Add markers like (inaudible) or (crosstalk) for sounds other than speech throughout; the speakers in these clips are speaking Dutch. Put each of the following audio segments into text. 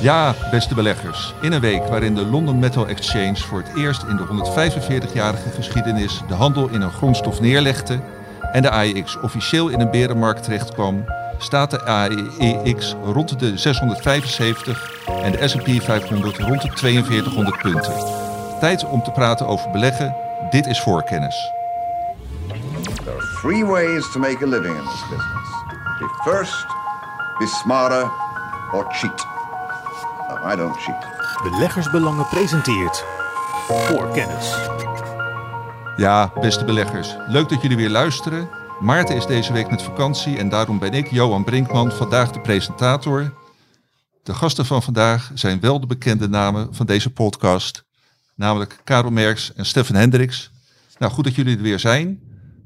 Ja, beste beleggers. In een week waarin de London Metal Exchange voor het eerst in de 145-jarige geschiedenis de handel in een grondstof neerlegde en de AEX officieel in een berenmarkt terechtkwam, staat de AEX rond de 675 en de S&P 500 rond de 4200 punten. Tijd om te praten over beleggen. Dit is voorkennis. There are three ways to make a living in this business. Be first, be smarter, or cheat. I don't cheat. Beleggersbelangen presenteert voor kennis. Ja, beste beleggers, leuk dat jullie weer luisteren. Maarten is deze week met vakantie en daarom ben ik, Johan Brinkman, vandaag de presentator. De gasten van vandaag zijn wel de bekende namen van deze podcast, namelijk Karel Merks en Stefan Hendricks. Nou, goed dat jullie er weer zijn.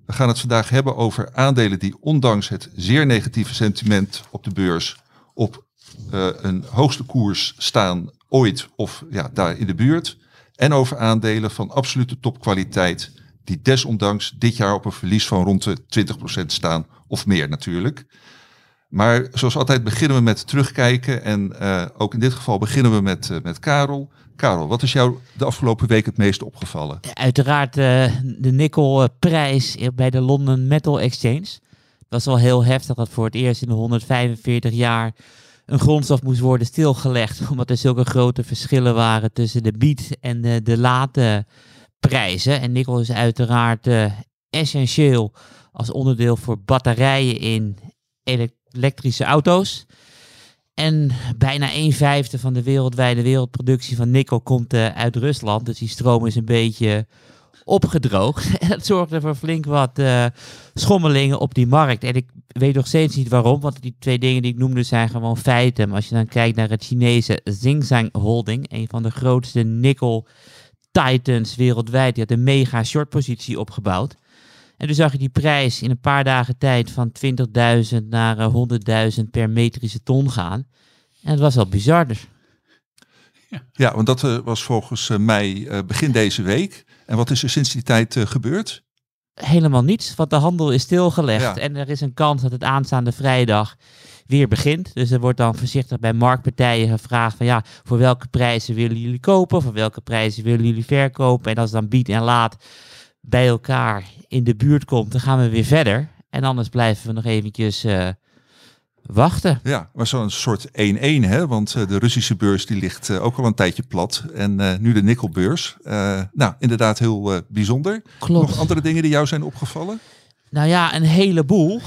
We gaan het vandaag hebben over aandelen die ondanks het zeer negatieve sentiment op de beurs op uh, een hoogste koers staan ooit of ja, daar in de buurt. En over aandelen van absolute topkwaliteit die desondanks dit jaar op een verlies van rond de 20% staan of meer natuurlijk. Maar zoals altijd beginnen we met terugkijken en uh, ook in dit geval beginnen we met, uh, met Karel. Karel, wat is jou de afgelopen week het meest opgevallen? Uiteraard de nikkelprijs bij de London Metal Exchange. Het was wel heel heftig dat voor het eerst in de 145 jaar een grondstof moest worden stilgelegd. (laughs) Omdat er zulke grote verschillen waren tussen de bied en de, de late prijzen. En nikkel is uiteraard essentieel als onderdeel voor batterijen in elektrische auto's. En bijna een vijfde van de wereldwijde wereldproductie van nikkel komt uh, uit Rusland. Dus die stroom is een beetje opgedroogd. (laughs) En dat zorgde voor flink wat uh, schommelingen op die markt. En ik weet nog steeds niet waarom, want die twee dingen die ik noemde zijn gewoon feiten. Maar als je dan kijkt naar het Chinese Xinjiang Holding, een van de grootste nikkel titans wereldwijd, die had een mega short positie opgebouwd. En toen zag je die prijs in een paar dagen tijd van 20.000 naar uh, 100.000 per metrische ton gaan. En het was wel bizar dus. Ja, want dat uh, was volgens mij begin deze week. En wat is er sinds die tijd gebeurd? Helemaal niets, want de handel is stilgelegd. Ja. En er is een kans dat het aanstaande vrijdag weer begint. Dus er wordt dan voorzichtig bij marktpartijen gevraagd van ja, voor welke prijzen willen jullie kopen? Voor welke prijzen willen jullie verkopen? En als dan biedt en laat bij elkaar in de buurt komt, dan gaan we weer verder. En anders blijven we nog eventjes uh, wachten. Ja, maar zo'n soort 1-1, hè? Want uh, de Russische beurs die ligt uh, ook al een tijdje plat. En nu de nikkelbeurs. nou, inderdaad heel bijzonder. Klopt. Nog andere dingen die jou zijn opgevallen? Nou ja, een heleboel.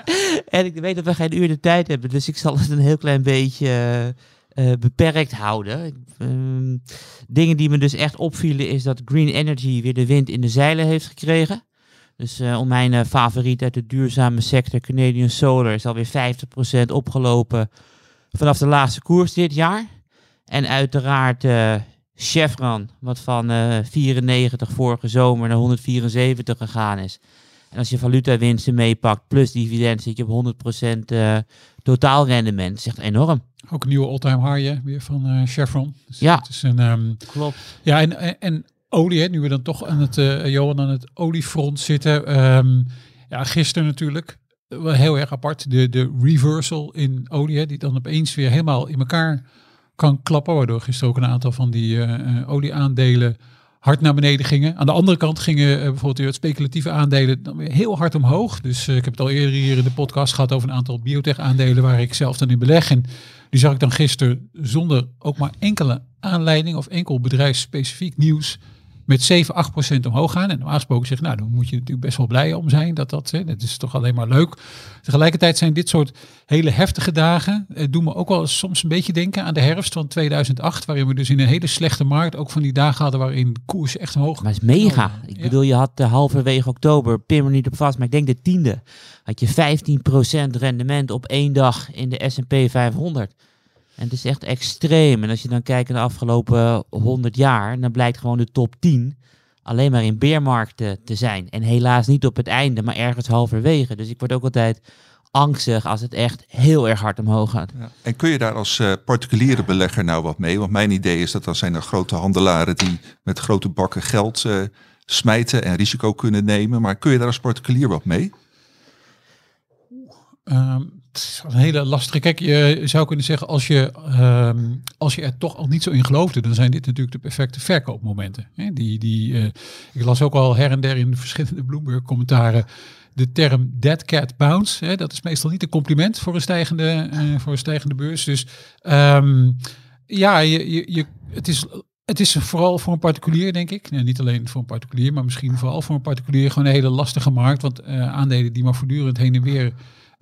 (laughs) en ik weet dat we geen uur de tijd hebben, dus ik zal het een heel klein beetje uh, beperkt houden. Uh, dingen die me dus echt opvielen is dat Green Energy weer de wind in de zeilen heeft gekregen. Dus uh, om mijn uh, favoriet uit de duurzame sector, Canadian Solar, is alweer 50% opgelopen vanaf de laagste koers dit jaar. En uiteraard Chevron, wat van 94 vorige zomer naar 174 gegaan is. En als je valutawinsten meepakt plus dividend zit je op 100% uh, totaalrendement. Dat is echt enorm. Ook een nieuwe all-time high weer van uh, Chevron. Dus ja, het is een, um, klopt. Ja, en, en olie, hè, nu we dan toch aan het, uh, Johan, aan het oliefront zitten. Um, ja, gisteren natuurlijk, wel heel erg apart, de, de reversal in olie, hè, die dan opeens weer helemaal in elkaar kan klappen. Waardoor gisteren ook een aantal van die uh, olieaandelen hard naar beneden gingen. Aan de andere kant gingen bijvoorbeeld het speculatieve aandelen dan weer heel hard omhoog. Dus ik heb het al eerder hier in de podcast gehad over een aantal biotech aandelen waar ik zelf dan in beleg. En die zag ik dan gisteren zonder ook maar enkele aanleiding of enkel bedrijfsspecifiek nieuws met 7, 8 procent omhoog gaan. En normaal gesproken zeg nou, dan moet je natuurlijk best wel blij om zijn. Dat, dat, hè, dat is toch alleen maar leuk. Tegelijkertijd zijn dit soort hele heftige dagen, eh, doen me ook wel soms een beetje denken aan de herfst van 2008. Waarin we dus in een hele slechte markt ook van die dagen hadden waarin koers echt omhoog Maar het is mega. Oh, ik ja. bedoel, je had de halverwege oktober, pin me niet op vast, maar ik denk de tiende. Had je 15% rendement op één dag in de S&P 500. En het is echt extreem. En als je dan kijkt naar de afgelopen 100 jaar, dan blijkt gewoon de top 10 alleen maar in beermarkten te zijn. En helaas niet op het einde, maar ergens halverwege. Dus ik word ook altijd angstig als het echt heel erg hard omhoog gaat. Ja. En kun je daar als uh, particuliere belegger nou wat mee? Want mijn idee is dat dan zijn er grote handelaren die met grote bakken geld uh, smijten en risico kunnen nemen. Maar kun je daar als particulier wat mee? Um, is een hele lastige. Kijk, je zou kunnen zeggen, als je, ehm, als je er toch al niet zo in geloofde, dan zijn dit natuurlijk de perfecte verkoopmomenten. Hè? Die, die, eh, ik las ook al her en der in (laughs) verschillende Bloomberg-commentaren de term dead cat bounce. Hè? Dat is meestal niet een compliment voor een stijgende, eh, voor een stijgende beurs. Dus ehm, ja, je, je, het is het is vooral voor een particulier, denk ik. Niet alleen voor een particulier, maar misschien vooral voor een particulier gewoon een hele lastige markt. Want uh, aandelen die maar voortdurend heen en weer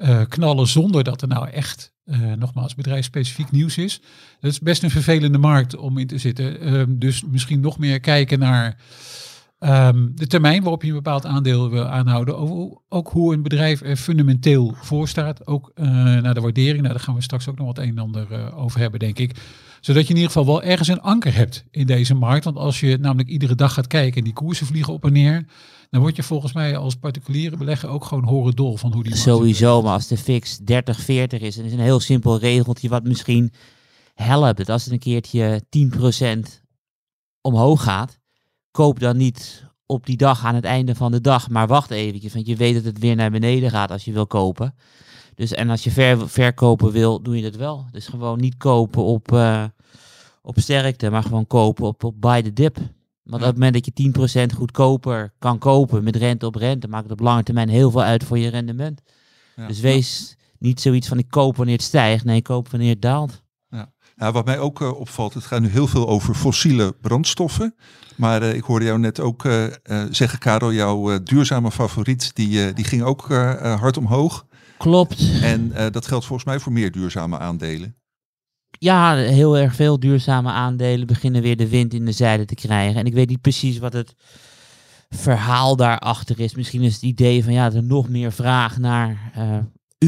uh, knallen zonder dat er nou echt, uh, nogmaals, bedrijfsspecifiek nieuws is. Dat is best een vervelende markt om in te zitten. Ehm, dus misschien nog meer kijken naar um, de termijn waarop je een bepaald aandeel wil aanhouden. Ook, hoe een bedrijf er fundamenteel voor staat. Ook naar de waardering. Nou, daar gaan we straks ook nog wat een en ander over hebben, denk ik zodat je in ieder geval wel ergens een anker hebt in deze markt. Want als je namelijk iedere dag gaat kijken en die koersen vliegen op en neer, dan word je volgens mij als particuliere belegger ook gewoon horen dol van hoe die Sowieso, maar als de fix 30, 40 is, dan is een heel simpel regeltje wat misschien helpt. Dat als het een keertje 10% omhoog gaat, koop dan niet op die dag aan het einde van de dag, maar wacht eventjes, want je weet dat het weer naar beneden gaat als je wil kopen. Dus en als je ver, verkopen wil, doe je dat wel. Dus gewoon niet kopen op, uh, op sterkte, maar gewoon kopen op, op buy the dip. Want op het moment dat je 10% goedkoper kan kopen met rente op rente, maakt het op lange termijn heel veel uit voor je rendement. Ja. Dus wees niet zoiets van ik koop wanneer het stijgt, nee, koop wanneer het daalt. Ja. Nou, wat mij ook uh, opvalt, het gaat nu heel veel over fossiele brandstoffen. Maar uh, ik hoorde jou net ook uh, zeggen, Karel, jouw duurzame favoriet, die, die ging ook hard omhoog. Klopt. En dat geldt volgens mij voor meer duurzame aandelen. Ja, heel erg veel duurzame aandelen beginnen weer de wind in de zijde te krijgen. En ik weet niet precies wat het verhaal daarachter is. Misschien is het idee van ja, dat er nog meer vraag naar uh,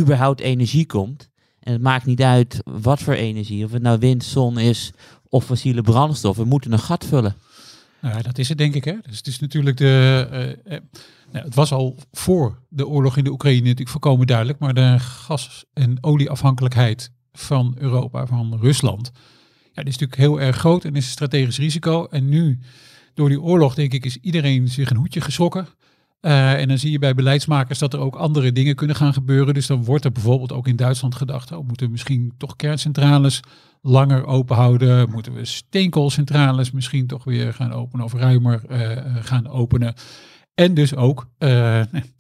überhaupt energie komt. En het maakt niet uit wat voor energie. Of het nou wind, zon is of fossiele brandstof. We moeten een gat vullen. Nou, dat is het denk ik. Hè? Dus het is natuurlijk de. Uh, nou, het was al voor de oorlog in de Oekraïne natuurlijk voorkomen duidelijk, maar de gas- en olieafhankelijkheid van Europa, van Rusland, ja, die is natuurlijk heel erg groot en is een strategisch risico. En nu, door die oorlog, denk ik, is iedereen zich een hoedje geschrokken. Uh, en dan zie je bij beleidsmakers dat er ook andere dingen kunnen gaan gebeuren. Dus dan wordt er bijvoorbeeld ook in Duitsland gedacht, oh, moeten we misschien toch kerncentrales langer open houden? Moeten we steenkoolcentrales misschien toch weer gaan openen of ruimer uh, gaan openen? En dus ook,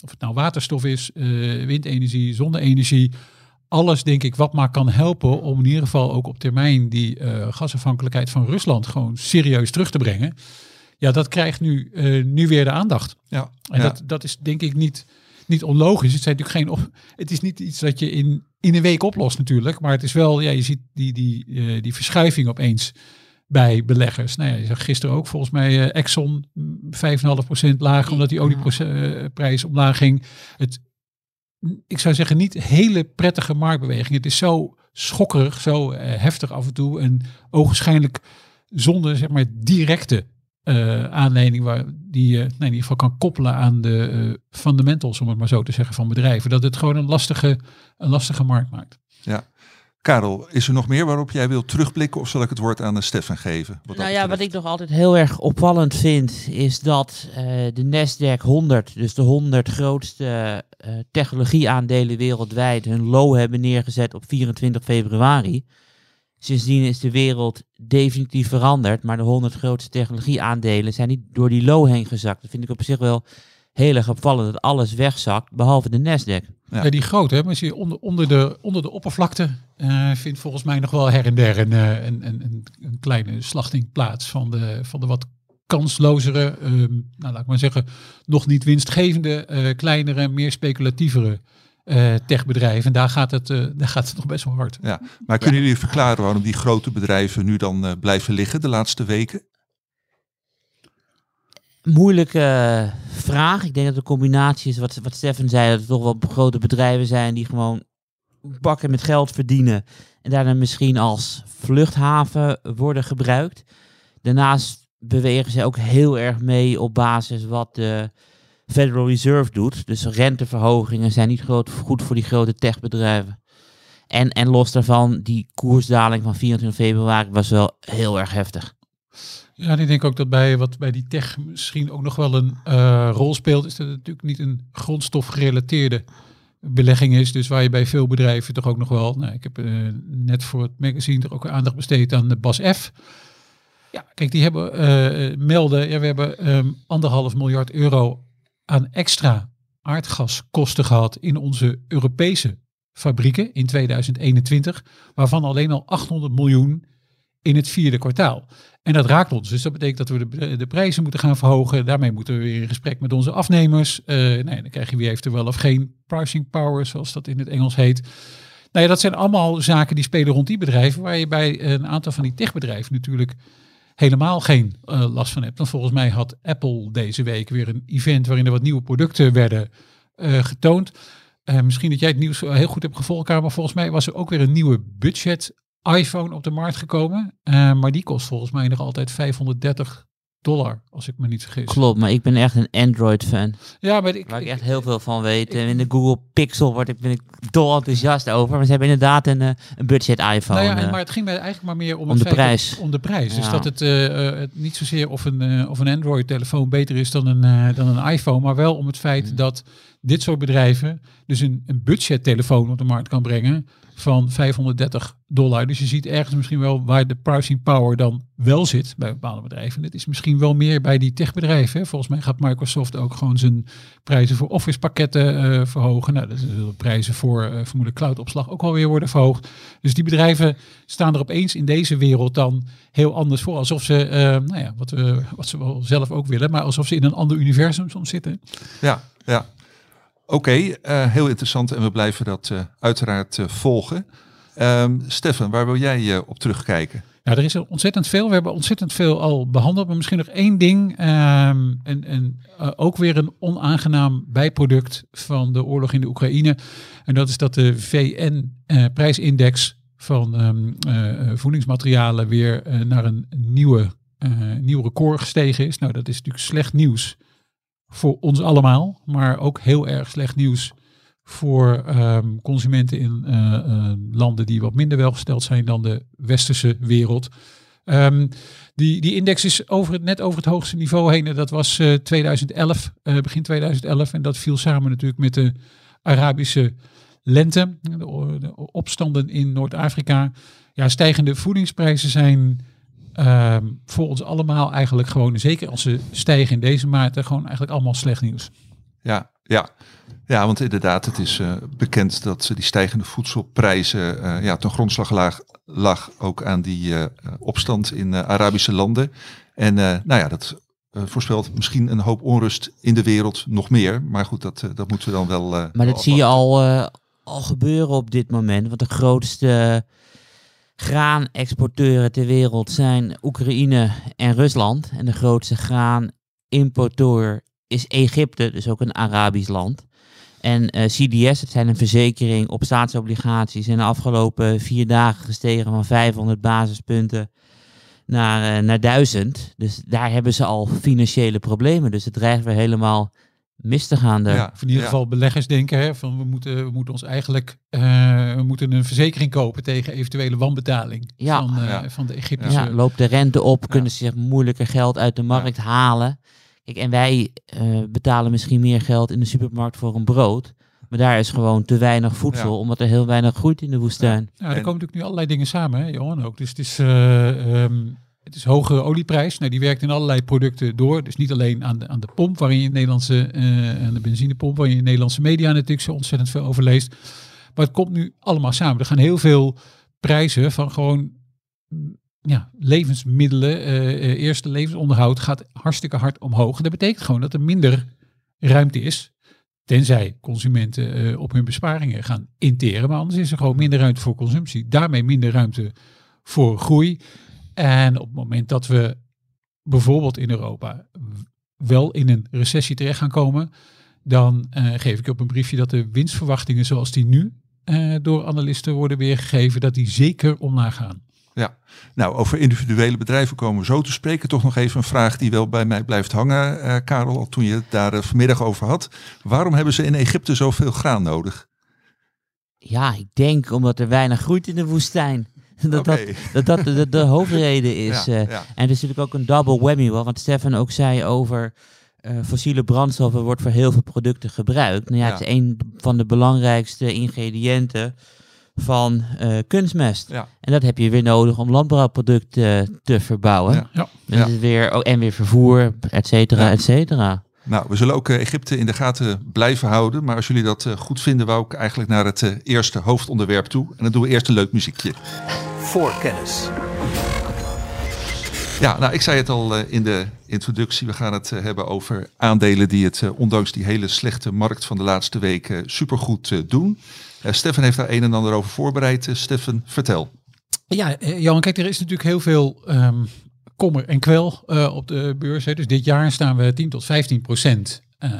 of het nou waterstof is, windenergie, zonne-energie. Alles, denk ik, wat maar kan helpen om in ieder geval ook op termijn die uh, gasafhankelijkheid van Rusland gewoon serieus terug te brengen. Ja, dat krijgt nu, nu weer de aandacht. Ja, en ja. Dat, dat is denk ik niet, niet onlogisch. Het, zijn natuurlijk geen op, het is niet iets dat je in, in een week oplost natuurlijk. Maar het is wel, ja, je ziet die, die, die verschuiving opeens bij beleggers. Nou ja, je zag gisteren ook volgens mij uh, Exxon 5,5% lager omdat die olieprijs omlaag ging. Het, ik zou zeggen, niet hele prettige marktbeweging. Het is zo schokkerig, zo uh, heftig af en toe en ogenschijnlijk zonder zeg maar directe uh, aanleiding waar die je uh, in ieder geval kan koppelen aan de fundamentals, om het maar zo te zeggen, van bedrijven. Dat het gewoon een lastige, een lastige markt maakt. Ja, Karel, is er nog meer waarop jij wilt terugblikken of zal ik het woord aan uh, Stefan geven? Wat nou ja, wat ik nog altijd heel erg opvallend vind, is dat uh, de Nasdaq 100, dus de 100 grootste uh, technologieaandelen wereldwijd, hun low hebben neergezet op 24 februari. Sindsdien is de wereld definitief veranderd, maar de 100 grootste technologieaandelen zijn niet door die low heen gezakt. Dat vind ik op zich wel heel erg opvallend dat alles wegzakt, behalve de Nasdaq. Ja. ja die grote, hè, maar zie je onder, onder, de, onder de oppervlakte uh, vindt volgens mij nog wel her en der een, een, een, een, kleine slachting plaats van de, van de wat kanslozere, um, nou laat ik maar zeggen, nog niet winstgevende, uh, kleinere, meer speculatievere uh, techbedrijven. En daar gaat, het, uh, daar gaat het nog best wel hard. Ja, maar kunnen jullie verklaren waarom die grote bedrijven nu dan uh, blijven liggen de laatste weken? Moeilijke vraag. Ik denk dat de combinatie is wat, wat Stefan zei, dat er toch wel grote bedrijven zijn die gewoon bakken met geld verdienen en daarna misschien als vluchthaven worden gebruikt. Daarnaast bewegen ze ook heel erg mee op basis wat de Federal Reserve doet. Dus renteverhogingen zijn niet groot, goed voor die grote techbedrijven. En, en los daarvan, die koersdaling van 24 februari was wel heel erg heftig. Ja, ik denk ook dat bij wat bij die tech misschien ook nog wel een uh, rol speelt, is dat het natuurlijk niet een grondstof gerelateerde belegging is. Dus waar je bij veel bedrijven toch ook nog wel... Nou, ik heb eh, net voor het magazine er ook aandacht besteed aan de Bas F. Ja, kijk, die hebben eh, melden... Ja, we hebben ehm, anderhalf miljard euro aan extra aardgaskosten gehad in onze Europese fabrieken in 2021, waarvan alleen al 800 miljoen in het vierde kwartaal. En dat raakt ons. Dus dat betekent dat we de, de prijzen moeten gaan verhogen. Daarmee moeten we weer in gesprek met onze afnemers. Uh, nee, dan krijg je wie heeft er wel of geen pricing power, zoals dat in het Engels heet. Nou ja, dat zijn allemaal zaken die spelen rond die bedrijven, waar je bij een aantal van die techbedrijven natuurlijk helemaal geen uh, last van hebt. Want volgens mij had Apple deze week weer een event waarin er wat nieuwe producten werden uh, getoond. Uh, misschien dat jij het nieuws heel goed hebt gevolgd, maar volgens mij was er ook weer een nieuwe budget iPhone op de markt gekomen. Uh, maar die kost volgens mij nog altijd 530 dollar, als ik me niet vergis. Klopt, maar ik ben echt een Android-fan. Ja, maar ik, waar ik, echt heel veel van weet. en in de Google Pixel word ik, ben ik dol enthousiast over. Maar ze hebben inderdaad een, een budget iPhone. Nou ja, maar het ging mij eigenlijk maar meer om, om de prijs. om de prijs. Dus dat het, uh, het, niet zozeer of een, uh, of een Android-telefoon beter is dan een, dan een iPhone, maar wel om het feit mm. dat dit soort bedrijven dus een, een budgettelefoon op de markt kan brengen van 530 dollar. Dus je ziet ergens misschien wel waar de pricing power dan wel zit bij bepaalde bedrijven. Het is misschien wel meer bij die techbedrijven. Volgens mij gaat Microsoft ook gewoon zijn prijzen voor Office pakketten uh, verhogen. Nou, dat is de prijzen voor uh, vermoedelijk cloudopslag ook alweer worden verhoogd. Dus die bedrijven staan er opeens in deze wereld dan heel anders voor. Alsof ze, uh, nou ja, wat, wat ze wel zelf ook willen, maar alsof ze in een ander universum soms zitten. Ja, ja. Oké, uh, heel interessant en we blijven dat uh, uiteraard uh, volgen. Um, Stefan, waar wil jij op terugkijken? Ja, er is ontzettend veel. We hebben ontzettend veel al behandeld. Maar misschien nog één ding. Um, en en ook weer een onaangenaam bijproduct van de oorlog in de Oekraïne. En dat is dat de VN-prijsindex van um, voedingsmaterialen weer naar een nieuwe, nieuw record gestegen is. Nou, dat is natuurlijk slecht nieuws voor ons allemaal, maar ook heel erg slecht nieuws voor um, consumenten in uh, uh, landen die wat minder welgesteld zijn dan de westerse wereld. Um, die, die index is over het, net over het hoogste niveau heen. En dat was uh, 2011, begin 2011. En dat viel samen natuurlijk met de Arabische lente, de, de opstanden in Noord-Afrika. Ja, stijgende voedingsprijzen zijn Um, voor ons allemaal eigenlijk gewoon, zeker als ze stijgen in deze mate, gewoon eigenlijk allemaal slecht nieuws. Ja, ja. Ja, want inderdaad, het is uh, bekend dat ze die stijgende voedselprijzen uh, ja, ten grondslag lag, lag ook aan die uh, opstand in Arabische landen. En nou ja, dat voorspelt misschien een hoop onrust in de wereld nog meer. Maar goed, dat, dat moeten we dan wel. maar dat zie je al, al gebeuren op dit moment. Want de grootste graanexporteuren ter wereld zijn Oekraïne en Rusland. En de grootste graanimporteur is Egypte, dus ook een Arabisch land. En uh, CDS, het zijn een verzekering op staatsobligaties, in de afgelopen vier dagen gestegen van 500 basispunten naar, uh, naar 1000. Dus daar hebben ze al financiële problemen. Dus het dreigt weer helemaal mis te gaan. Ja, in ieder geval beleggers denken hè, van we moeten, we moeten ons eigenlijk uh, we moeten een verzekering kopen tegen eventuele wanbetaling ja. van, uh, ja. van de Egyptische. Ja, loopt de rente op, kunnen ze zich moeilijker geld uit de markt halen. Kijk, en wij uh, betalen misschien meer geld in de supermarkt voor een brood. Maar daar is gewoon te weinig voedsel, omdat er heel weinig groeit in de woestijn. Ja, er komen natuurlijk nu allerlei dingen samen, hè, Johan ook. Dus het is, um, het is hogere olieprijs. Nou, die werkt in allerlei producten door. Dus niet alleen aan de, aan de pomp, waarin je Nederlandse, uh, aan de benzinepomp, waarin je Nederlandse media natuurlijk zo ontzettend veel over leest. Maar het komt nu allemaal samen. Er gaan heel veel prijzen van gewoon ja, levensmiddelen, uh, eerste levensonderhoud gaat hartstikke hard omhoog. Dat betekent gewoon dat er minder ruimte is. Tenzij consumenten op hun besparingen gaan interen. Maar anders is er gewoon minder ruimte voor consumptie. Daarmee minder ruimte voor groei. En op het moment dat we bijvoorbeeld in Europa wel in een recessie terecht gaan komen, dan uh, geef ik op een briefje dat de winstverwachtingen zoals die nu uh, door analisten worden weergegeven, dat die zeker omlaag gaan. Ja, nou over individuele bedrijven komen we zo te spreken. Toch nog even een vraag die wel bij mij blijft hangen, uh, Karel, toen je het daar uh, vanmiddag over had. Waarom hebben ze in Egypte zoveel graan nodig? Ja, ik denk omdat er weinig groeit in de woestijn. (laughs) dat, okay. dat, dat, dat de, de hoofdreden (laughs) is. Ja, uh, ja. En het is natuurlijk ook een double whammy, wel, wat Stefan ook zei over eh, fossiele brandstoffen wordt voor heel veel producten gebruikt. Nou ja, Ja. het is een van de belangrijkste ingrediënten van eh, kunstmest. Ja. En dat heb je weer nodig om landbouwproducten te verbouwen. Ja. Ja. Dus Ja. weer, oh, en weer vervoer, et cetera, Ja. et cetera. Nou, we zullen ook eh, Egypte in de gaten blijven houden. Maar als jullie dat eh, goed vinden, wou ik eigenlijk naar het eh, eerste hoofdonderwerp toe. En dan doen we eerst een leuk muziekje. Voorkennis. Ja, nou, ik zei het al eh, in de introductie. We gaan het hebben over aandelen die het, ondanks die hele slechte markt van de laatste weken, supergoed eh, doen. Eh Stefan heeft daar een en ander over voorbereid. Stefan, vertel. Ja, Johan, kijk, er is natuurlijk heel veel ehm, kommer en kwel eh, op de beurs. Dus dit jaar staan we 10 tot 15 procent eh,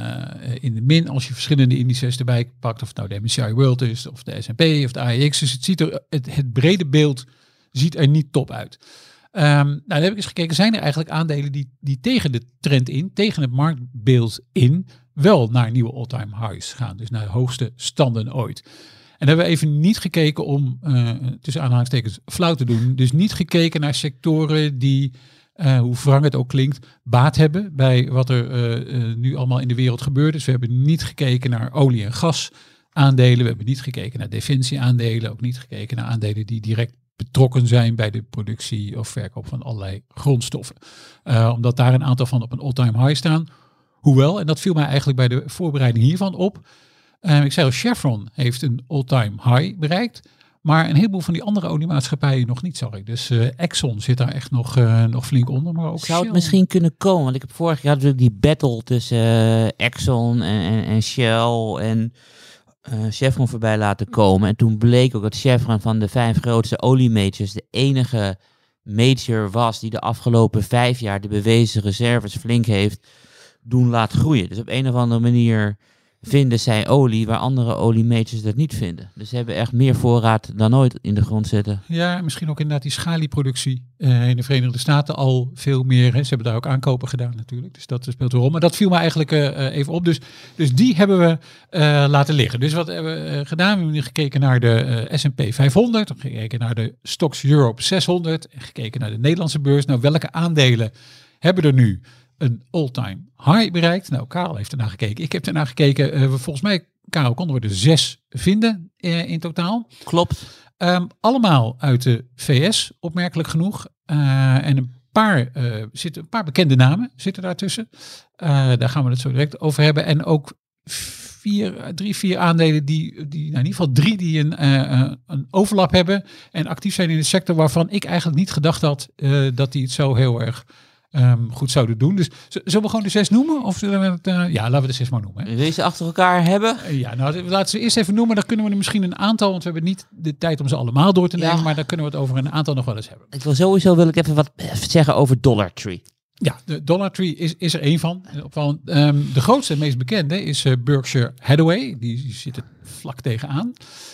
in de min als je verschillende indices erbij pakt. Of het nou de MSCI World is, of de S&P of de AEX. Dus het, ziet er, het, het brede beeld ziet er niet top uit. Ehm, nou, dan heb ik eens gekeken, zijn er eigenlijk aandelen die, die tegen de trend in, tegen het marktbeeld in, wel naar nieuwe all-time highs gaan. Dus naar de hoogste standen ooit. En hebben we even niet gekeken om, eh, tussen aanhalingstekens, flauw te doen. Dus niet gekeken naar sectoren die, eh, hoe wrang het ook klinkt, baat hebben bij wat er eh, nu allemaal in de wereld gebeurt. Dus we hebben niet gekeken naar olie- en gas aandelen. We hebben niet gekeken naar defensieaandelen. Ook niet gekeken naar aandelen die direct betrokken zijn bij de productie of verkoop van allerlei grondstoffen. Omdat daar een aantal van op een all-time high staan. Hoewel, en dat viel mij eigenlijk bij de voorbereiding hiervan op. eh, ik zei al, Chevron heeft een all-time high bereikt. Maar een heleboel van die andere oliemaatschappijen nog niet, ik. Dus eh, Exxon zit daar echt nog, eh, nog flink onder. Maar ook Zou het misschien kunnen komen? Want ik heb vorig jaar natuurlijk die battle tussen eh, Exxon en, en, Shell en Chevron voorbij laten komen. En toen bleek ook dat Chevron van de vijf grootste oliemajors de enige major was die de afgelopen vijf jaar de bewezen reserves flink heeft doen laten groeien. Dus op een of andere manier vinden zij olie waar andere oliemajors dat niet vinden. Dus ze hebben echt meer voorraad dan ooit in de grond zitten. Ja, misschien ook inderdaad die schalieproductie eh, in de Verenigde Staten al veel meer. Ze hebben daar ook aankopen gedaan natuurlijk. Dus dat speelt een rol. Maar dat viel me eigenlijk eh, even op. Dus, dus die hebben we eh, laten liggen. Dus wat hebben we gedaan? We hebben gekeken naar de S&P 500. we hebben Gekeken naar de Stocks Europe 600. En gekeken naar de Nederlandse beurs. Nou, welke aandelen hebben er nu een all-time high bereikt? Nou, Karel heeft ernaar gekeken. Ik heb ernaar gekeken. We volgens mij, Karel, konden we er zes vinden eh, in totaal. Klopt. Ehm, allemaal uit de VS, opmerkelijk genoeg. Eh, en een paar, zitten, een paar bekende namen zitten daartussen. Daar gaan we het zo direct over hebben. En ook vier, drie, vier aandelen die, die nou in ieder geval drie die een, een overlap hebben. En actief zijn in een sector waarvan ik eigenlijk niet gedacht had dat die het zo heel erg ehm, goed zouden doen. Dus zullen we gewoon de zes noemen? Of zullen we het, eh, ja, laten we de zes maar noemen. hè. Wil je ze achter elkaar hebben? Eh, Ja, nou laten ze eerst even noemen. Dan kunnen we er misschien een aantal, want we hebben niet de tijd om ze allemaal door te Ja. nemen. Maar dan kunnen we het over een aantal nog wel eens hebben. Ik wil sowieso wil ik even wat even zeggen over Dollar Tree. Ja, de Dollar Tree is, is er één van. Eh, opvallend. Ehm, de grootste en meest bekende is eh, Berkshire Hathaway. Die, die zit er vlak tegenaan.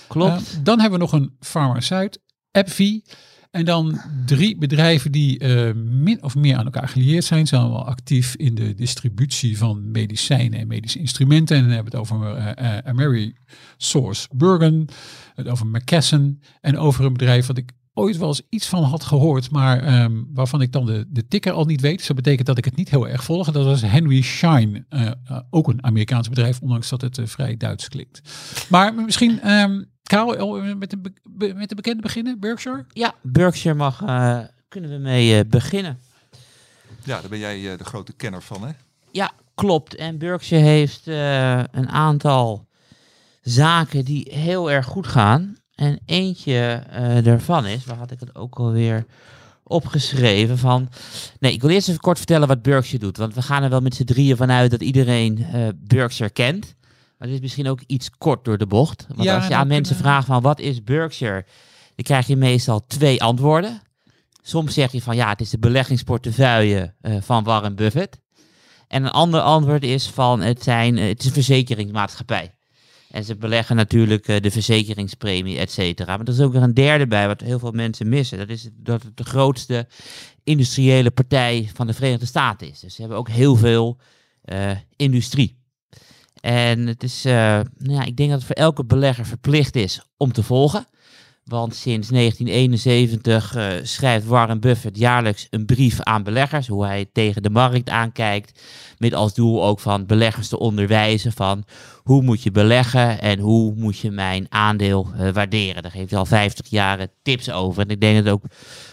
Klopt. Eh, dan hebben we nog een Pharma Zuid, AbbVie. En dan drie bedrijven die eh, min of meer aan elkaar gelieerd zijn. Zijn allemaal actief in de distributie van medicijnen en medische instrumenten. En dan hebben we het over eh eh, Ameri Source Bergen, het over McKesson en over een bedrijf wat ik ooit wel eens iets van had gehoord, maar ehm, waarvan ik dan de, de ticker al niet weet. Dus dat betekent dat ik het niet heel erg volg. Dat was Henry Schein, eh, eh, ook een Amerikaans bedrijf, ondanks dat het eh, vrij Duits klinkt. Maar misschien, ehm Karel, eh, met be- met de bekende beginnen, Berkshire? Ja, Berkshire mag, eh, kunnen we mee eh, beginnen. Ja, daar ben jij eh, de grote kenner van, hè? Ja, klopt. En Berkshire heeft eh, een aantal zaken die heel erg goed gaan. En eentje eh, daarvan is, waar had ik het ook alweer opgeschreven van... Nee, ik wil eerst even kort vertellen wat Berkshire doet. Want we gaan er wel met z'n drieën vanuit dat iedereen eh Berkshire kent. Maar dit is misschien ook iets kort door de bocht. Want Ja, als je aan mensen vraagt van wat is Berkshire... dan krijg je meestal twee antwoorden. Soms zeg je van ja, het is de beleggingsportefeuille eh, van Warren Buffett. En een ander antwoord is van het, zijn, eh, het is een verzekeringsmaatschappij. En ze beleggen natuurlijk eh, de verzekeringspremie, et cetera. Maar er is ook nog een derde bij, wat heel veel mensen missen. Dat is dat het de grootste industriële partij van de Verenigde Staten is. Dus ze hebben ook heel veel industrie. En het is, eh, nou ja, ik denk dat het voor elke belegger verplicht is om te volgen. Want sinds 1971 eh, schrijft Warren Buffett jaarlijks een brief aan beleggers, hoe hij tegen de markt aankijkt, met als doel ook van beleggers te onderwijzen van hoe moet je beleggen en hoe moet je mijn aandeel eh, waarderen. Daar geeft hij al 50 jaar tips over. En ik denk dat het ook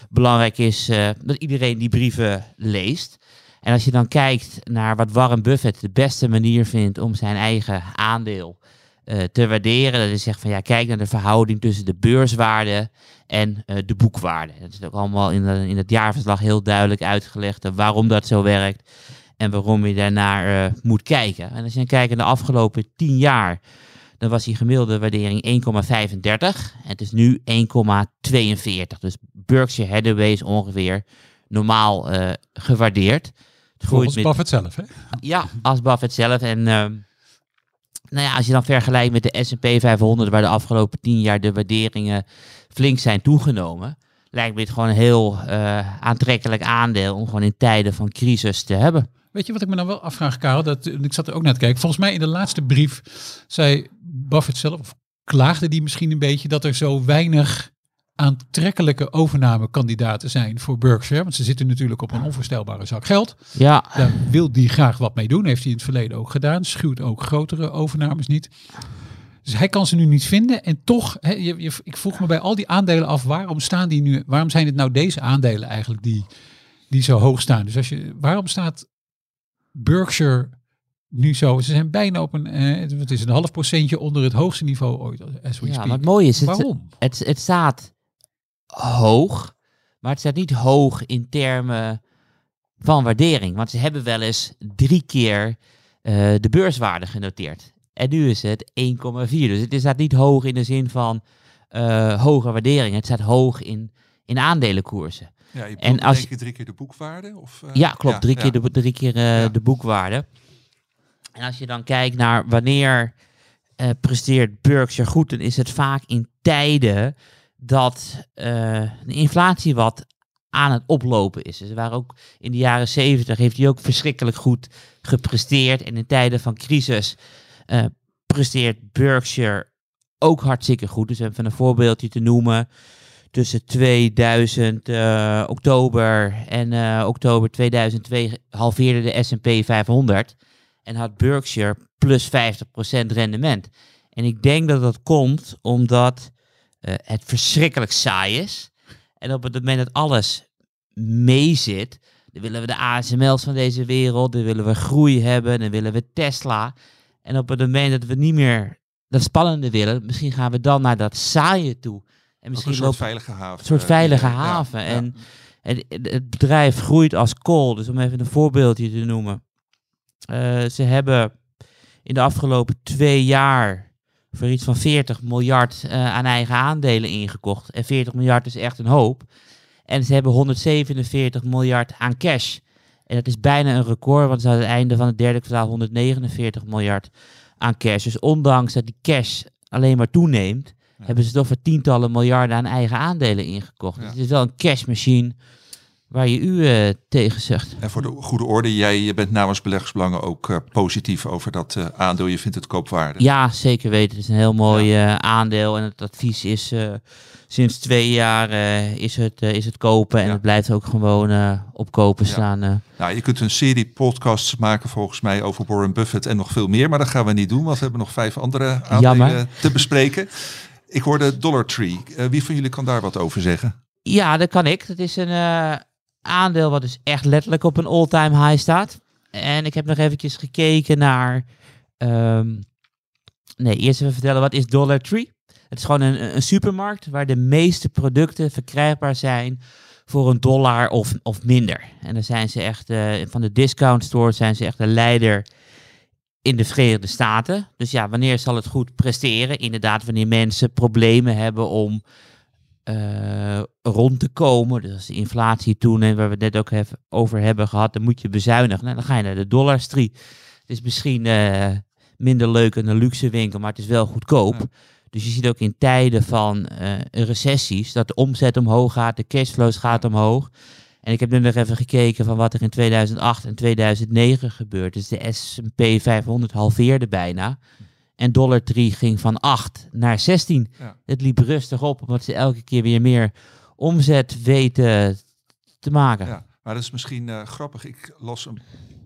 belangrijk is dat iedereen die brieven leest. En als je dan kijkt naar wat Warren Buffett de beste manier vindt om zijn eigen aandeel eh, te waarderen. Dat is zegt van ja, kijk naar de verhouding tussen de beurswaarde en uh, de boekwaarde. Dat is ook allemaal in, de, in het jaarverslag heel duidelijk uitgelegd waarom dat zo werkt en waarom je daarnaar moet kijken. En als je dan kijkt in de afgelopen 10 jaar, dan was die gemiddelde waardering 1,35 en het is nu 1,42. Dus Berkshire Hathaway is ongeveer normaal gewaardeerd. Volgens met, Buffett zelf, hè? Ja, als Buffett zelf. En ehm, nou ja, als je dan vergelijkt met de S&P 500, waar de afgelopen tien jaar de waarderingen flink zijn toegenomen, lijkt me het gewoon een heel uh, aantrekkelijk aandeel om gewoon in tijden van crisis te hebben. Weet je wat ik me dan wel afvraag, Karel? Dat, ik zat er ook naar te kijken. Volgens mij in de laatste brief zei Buffett zelf, of klaagde die misschien een beetje, dat er zo weinig aantrekkelijke overnamekandidaten zijn voor Berkshire. Want ze zitten natuurlijk op een onvoorstelbare zak geld. Ja. Daar wil die graag wat mee doen. Heeft hij in het verleden ook gedaan. Schuwt ook grotere overnames niet. Dus hij kan ze nu niet vinden. En toch, hè, je, je, ik vroeg me bij al die aandelen af, waarom staan die nu? Waarom zijn het nou deze aandelen eigenlijk die, die zo hoog staan? Dus als je, waarom staat Berkshire nu zo? Ze zijn bijna op een, eh, het is een half procentje onder het hoogste niveau ooit. As we ja, speak. het mooie is, het, waarom? Het, het staat hoog, maar het staat niet hoog in termen van waardering. Want ze hebben wel eens drie keer uh, de beurswaarde genoteerd. En nu is het 1,4. Dus het staat niet hoog in de zin van uh, hoge waardering. Het staat hoog in, in aandelenkoersen. Ja, je en als je drie keer de boekwaarde? Of, uh, ja, klopt. Ja, drie, ja. Keer de, drie keer ja. de boekwaarde. En als je dan kijkt naar wanneer presteert Berkshire goed, dan is het vaak in tijden dat uh, de inflatie wat aan het oplopen is. Dus waren ook in de jaren zeventig heeft hij ook verschrikkelijk goed gepresteerd. En in tijden van crisis uh, presteert Berkshire ook hartstikke goed. Dus even een voorbeeldje te noemen. Tussen 2000 uh, oktober en oktober 2002 halveerde de S&P 500 en had Berkshire plus 50% rendement. En ik denk dat dat komt omdat het verschrikkelijk saai is. En op het moment dat alles meezit, dan willen we de ASML's van deze wereld, dan willen we groei hebben, dan willen we Tesla. En op het moment dat we niet meer dat spannende willen, misschien gaan we dan naar dat saaie toe. En misschien een soort veilige haven. Een soort veilige haven. Ja, en. Het, het, bedrijf groeit als kool. Dus om even een voorbeeldje te noemen. Uh, ze hebben in de afgelopen twee jaar voor iets van 40 miljard uh, aan eigen aandelen ingekocht. En 40 miljard is echt een hoop. En ze hebben 147 miljard aan cash. En dat is bijna een record, want ze hadden aan het einde van het derde kwartaal 149 miljard aan cash. Dus ondanks dat die cash alleen maar toeneemt, ja. hebben ze toch voor tientallen miljarden aan eigen aandelen ingekocht. Ja. Dus het is wel een cashmachine waar je u uh, tegen zegt. En voor de goede orde, jij je bent namens beleggersbelangen ook uh, positief over dat uh, aandeel. Je vindt het koopwaardig. Ja, zeker weten. Het is een heel mooi ja. aandeel en het advies is sinds twee jaar is, het, is het kopen en ja. het blijft ook gewoon op kopen staan. Nou, je kunt een serie podcasts maken volgens mij over Warren Buffett en nog veel meer, maar dat gaan we niet doen, want we hebben nog vijf andere aandelen Jammer. te bespreken. Ik hoorde Dollar Tree. wie van jullie kan daar wat over zeggen? Ja, dat kan ik. Dat is een aandeel wat dus echt letterlijk op een all-time high staat. En ik heb nog eventjes gekeken naar... Um, nee, eerst even vertellen, wat is Dollar Tree? Het is gewoon een, een supermarkt waar de meeste producten verkrijgbaar zijn voor een dollar of, of minder. En dan zijn ze echt, uh, van de discount stores zijn ze echt de leider in de Verenigde Staten. Dus ja, wanneer zal het goed presteren? Inderdaad, wanneer mensen problemen hebben om uh, rond te komen. Dus als de inflatie toeneemt, waar we het net ook even over hebben gehad, dan moet je bezuinigen. Nou, dan ga je naar de dollarstrie. Het is misschien uh, minder leuk dan een luxe winkel, maar het is wel goedkoop. Ja. Dus je ziet ook in tijden van uh, recessies dat de omzet omhoog gaat, de cashflows gaat omhoog. En ik heb nu nog even gekeken van wat er in 2008 en 2009 gebeurt. Dus de S&P 500 halveerde bijna. En Dollar Tree ging van 8 naar 16. Ja. Het liep rustig op, omdat ze elke keer weer meer omzet weten te maken. Ja, maar dat is misschien eh, grappig. Ik las een,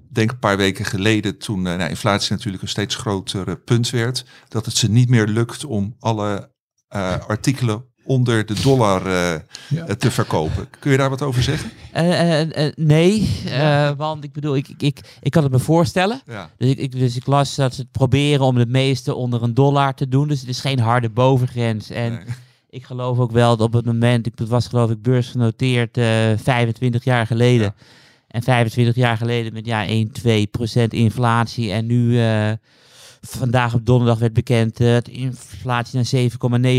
denk een paar weken geleden, toen eh, nou, inflatie natuurlijk een steeds groter eh, punt werd, dat het ze niet meer lukt om alle eh, artikelen onder de dollar eh, Ja. te verkopen. Kun je daar wat over zeggen? Eh, eh, eh, nee, eh, want ik bedoel, ik, ik, ik, ik kan het me voorstellen. Ja, Dus ik, ik, dus ik las dat ze het proberen om het meeste onder een dollar te doen. Dus het is geen harde bovengrens. En nee. ik geloof ook wel dat op het moment, ik het was geloof ik beursgenoteerd eh 25 jaar geleden. Ja. En 25 jaar geleden met ja 1, 2 procent inflatie. En nu eh, vandaag op donderdag werd bekend eh, dat de inflatie naar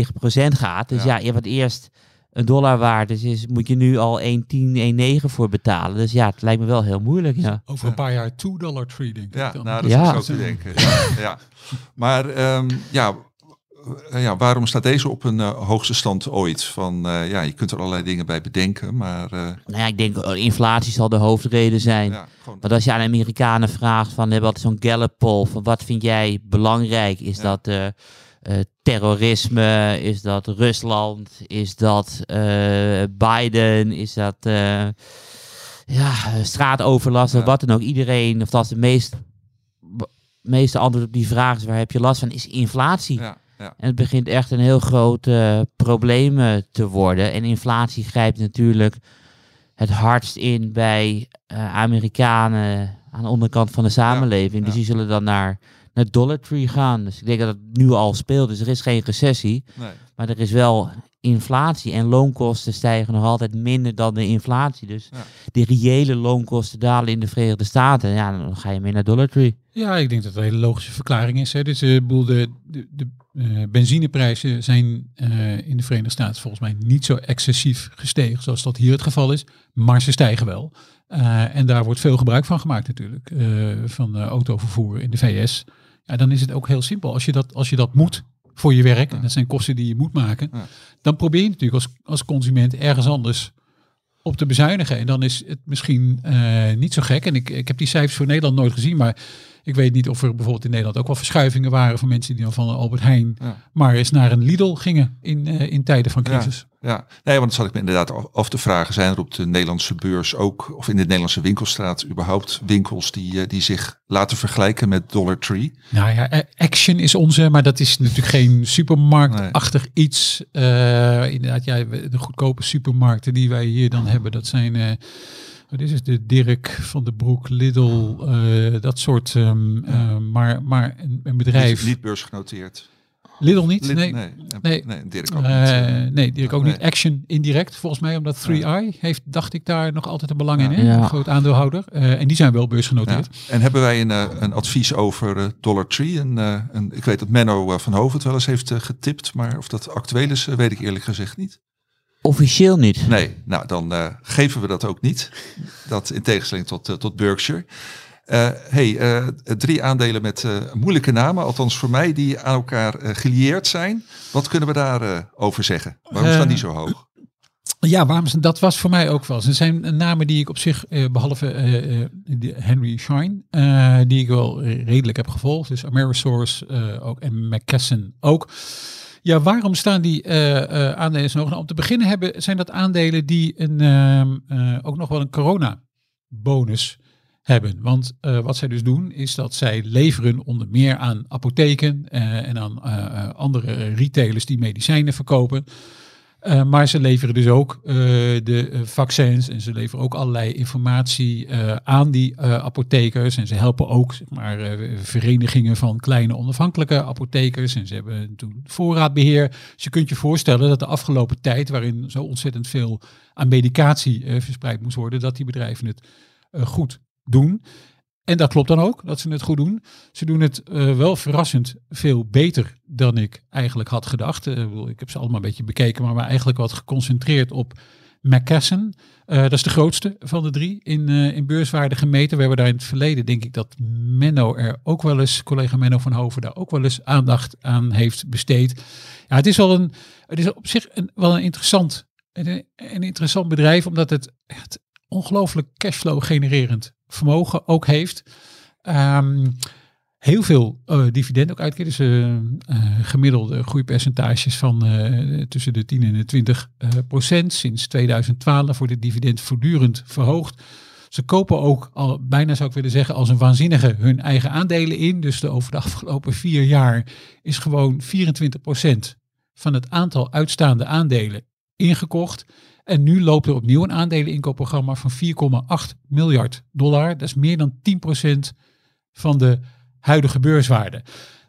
7,9 procent gaat. Dus Ja. ja, je wat eerst een dollar waard is, is, moet je nu al 1,10, 1,9 voor betalen. Dus ja, het lijkt me wel heel moeilijk. Ja. Over een paar jaar 2 dollar ik. Ja, dan. nou, dat Ja. is ook te denken. Ja, ja. Maar ehm, ja, ja, waarom staat deze op een eh, hoogste stand ooit? Van, eh, ja, je kunt er allerlei dingen bij bedenken, maar eh, Nou ja, ik denk eh, inflatie zal de hoofdreden zijn. ja, gewoon, Want als je aan de Amerikanen vraagt van, altijd zo'n Gallup poll, van wat vind jij belangrijk? Is Ja. dat eh, eh, terrorisme? Is dat Rusland? Is dat eh, Biden? Is dat eh, ja, straatoverlast? Of wat dan ook. Iedereen, of dat is de meest, meeste antwoord op die vraag is, waar heb je last van? Is inflatie. ja, ja, En het begint echt een heel groot eh, probleem eh, te worden. En inflatie grijpt natuurlijk het hardst in bij eh, Amerikanen aan de onderkant van de samenleving. ja. Dus die zullen dan naar, naar Dollar Tree gaan. Dus ik denk dat het nu al speelt. Dus er is geen recessie. nee. Maar er is wel inflatie. En loonkosten stijgen nog altijd minder dan de inflatie. Dus Ja. de reële loonkosten dalen in de Verenigde Staten. Ja, dan ga je meer naar Dollar Tree. Ja, ik denk dat dat een hele logische verklaring is. Hè. Dus, eh, de, de, de eh, benzineprijzen zijn eh, in de Verenigde Staten volgens mij niet zo excessief gestegen zoals dat hier het geval is. Maar ze stijgen wel. En daar wordt veel gebruik van gemaakt natuurlijk. van autovervoer in de VS. Ja, dan is het ook heel simpel. Als je dat, als je dat moet voor je werk, en dat zijn kosten die je moet maken, dan probeer je natuurlijk als, als consument ergens anders op te bezuinigen. En dan is het misschien eh, niet zo gek. En ik, ik heb die cijfers voor Nederland nooit gezien, maar ik weet niet of er bijvoorbeeld in Nederland ook wel verschuivingen waren van mensen die dan van Albert Heijn Ja. maar eens naar een Lidl gingen in, eh, in tijden van crisis. Ja, nee, want dat zat ik me inderdaad af- te vragen. Zijn er op de Nederlandse beurs ook, of in de Nederlandse winkelstraat, überhaupt winkels die, eh, die zich laten vergelijken met Dollar Tree? Nou ja, eh, Action is onze, maar dat is natuurlijk geen supermarktachtig iets. Inderdaad, ja, de goedkope supermarkten die wij hier dan hebben, dat zijn, wat is het, de Dirk van de Broek, Lidl, eh, dat soort. ehm, eh, maar, maar een, een bedrijf. Niet, niet beursgenoteerd. Lidl niet? Lid- nee. nee, Nee. nee, Dirk ook Eh, niet. eh. nee, Dirk ook nee. niet. Action indirect, volgens mij, omdat 3i heeft, dacht ik, daar nog altijd een belang in. Hè? Ja. Een groot aandeelhouder. Eh, en die zijn wel beursgenoteerd. Ja. En hebben wij een, een advies over Dollar Tree? En, eh, een, ik weet dat Menno van Hoven het wel eens heeft getipt, maar of dat actueel is, weet ik eerlijk gezegd niet. Officieel niet. Nee, nou dan eh, geven we dat ook niet. Dat in tegenstelling tot, eh, tot Berkshire. Eh, hey, eh, drie aandelen met eh, moeilijke namen, althans voor mij, die aan elkaar eh, gelieerd zijn. Wat kunnen we daarover over zeggen? Waarom staan die zo hoog? Ja, waarom ze- dat was voor mij ook wel. Er zijn namen die ik op zich, eh, behalve eh, eh, die Henry Schein, eh, die ik wel redelijk heb gevolgd. Dus Amerisource eh, ook en McKesson ook. Ja, waarom staan die eh, eh, aandelen zo hoog? Nou, om te beginnen hebben, zijn dat aandelen die een, ehm, eh, ook nog wel een corona-bonus hebben. Want wat zij dus doen, is dat zij leveren onder meer aan apotheken en aan andere retailers die medicijnen verkopen. Uh, maar ze leveren dus ook uh, de uh, vaccins en ze leveren ook allerlei informatie aan die apothekers. En ze helpen ook zeg maar, verenigingen van kleine onafhankelijke apothekers. En ze hebben toen voorraadbeheer. Dus je kunt je voorstellen dat de afgelopen tijd, waarin zo ontzettend veel aan medicatie verspreid moest worden, dat die bedrijven het goed doen. En dat klopt dan ook, dat ze het goed doen. Ze doen het uh, wel verrassend veel beter dan ik eigenlijk had gedacht. Uh, ik heb ze allemaal een beetje bekeken, maar, maar eigenlijk wat geconcentreerd op McKesson. Uh, dat is de grootste van de drie in, in beurswaarde gemeten. We hebben daar in het verleden, denk ik, dat Menno er ook wel eens, collega Menno van Hoven, daar ook wel eens aandacht aan heeft besteed. Ja, het is wel een, het is op zich een, wel een interessant, een, een interessant bedrijf, omdat het echt ongelooflijk cashflow genererend vermogen ook heeft. Um, heel veel eh, dividend ook uitkeert. Dus eh, gemiddelde groeipercentages van tussen de 10 en de 20 eh, procent. Sinds 2012 wordt het dividend voortdurend verhoogd. Ze kopen ook al bijna zou ik willen zeggen als een waanzinnige hun eigen aandelen in. Dus de, over de afgelopen vier jaar is gewoon 24 procent van het aantal uitstaande aandelen ingekocht. En nu loopt er opnieuw een aandeleninkoopprogramma van 4,8 miljard dollar. Dat is meer dan 10% van de huidige beurswaarde.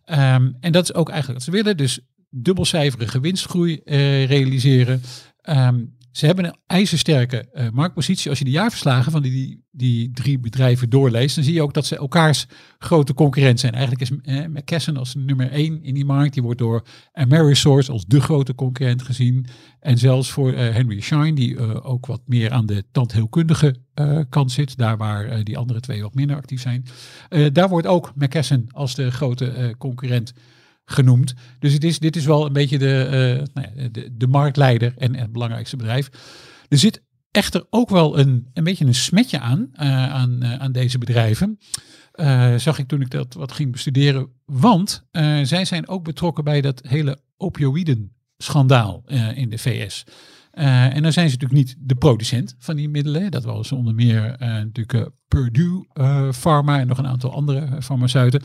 Ehm, en dat is ook eigenlijk wat ze willen. Dus dubbelcijferige winstgroei eh, realiseren. Ehm, ze hebben een ijzersterke eh, marktpositie. Als je de jaarverslagen van die, die drie bedrijven doorleest, dan zie je ook dat ze elkaars grote concurrent zijn. Eigenlijk is eh, McKesson als nummer één in die markt. Die wordt door Amerisource als de grote concurrent gezien. En zelfs voor eh, Henry Schein, die eh, ook wat meer aan de tandheelkundige kant zit. Daar waar die andere twee wat minder actief zijn. Daar wordt ook McKesson als de grote concurrent genoemd. Dus het is, dit is wel een beetje de, eh, nou ja, de, de marktleider en het belangrijkste bedrijf. Er zit echter ook wel een, een beetje een smetje aan, eh, aan, eh, aan deze bedrijven. Zag ik toen ik dat wat ging bestuderen. Want zij zijn ook betrokken bij dat hele opioïden-schandaal in de VS. En dan zijn ze natuurlijk niet de producent van die middelen. Dat was onder meer natuurlijk Purdue Pharma en nog een aantal andere farmaceuten.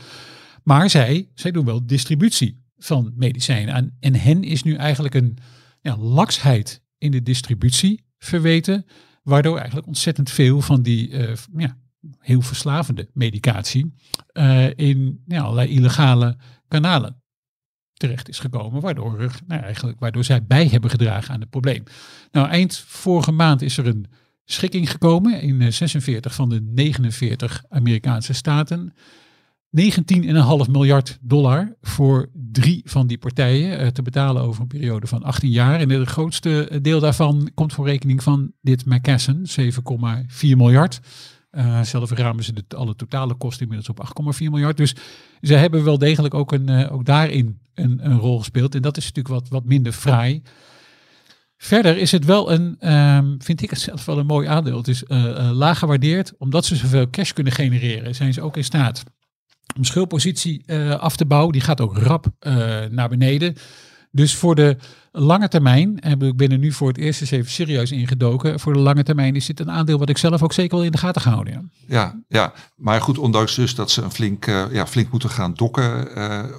Maar zij, zij doen wel distributie van medicijnen. En, en hen is nu eigenlijk een ja, laksheid in de distributie verweten. Waardoor eigenlijk ontzettend veel van die eh, ja, heel verslavende medicatie eh, in ja, allerlei illegale kanalen terecht is gekomen. Waardoor, nou, eigenlijk, waardoor zij bij hebben gedragen aan het probleem. Nou, eind vorige maand is er een schikking gekomen in eh, 46 van de 49 Amerikaanse staten. 19,5 miljard dollar voor drie van die partijen eh, te betalen over een periode van 18 jaar. En het grootste deel daarvan komt voor rekening van dit McKesson, 7,4 miljard. Eh zelf ramen ze de, alle totale kosten inmiddels op 8,4 miljard. Dus ze hebben wel degelijk ook, een, eh, ook daarin een, een rol gespeeld. En dat is natuurlijk wat, wat minder fraai. Verder is het wel een, ehm, vind ik het zelf wel een mooi aandeel. Het is eh, laag gewaardeerd. Omdat ze zoveel cash kunnen genereren, zijn ze ook in staat om schuldpositie eh, af te bouwen. Die gaat ook rap eh, naar beneden. Dus voor de lange termijn, en ik ben er nu voor het eerst eens even serieus ingedoken. Voor de lange termijn is dit een aandeel wat ik zelf ook zeker wel in de gaten ga houden. Ja. Ja, ja, maar goed, ondanks dus dat ze een flink, eh, ja, flink moeten gaan dokken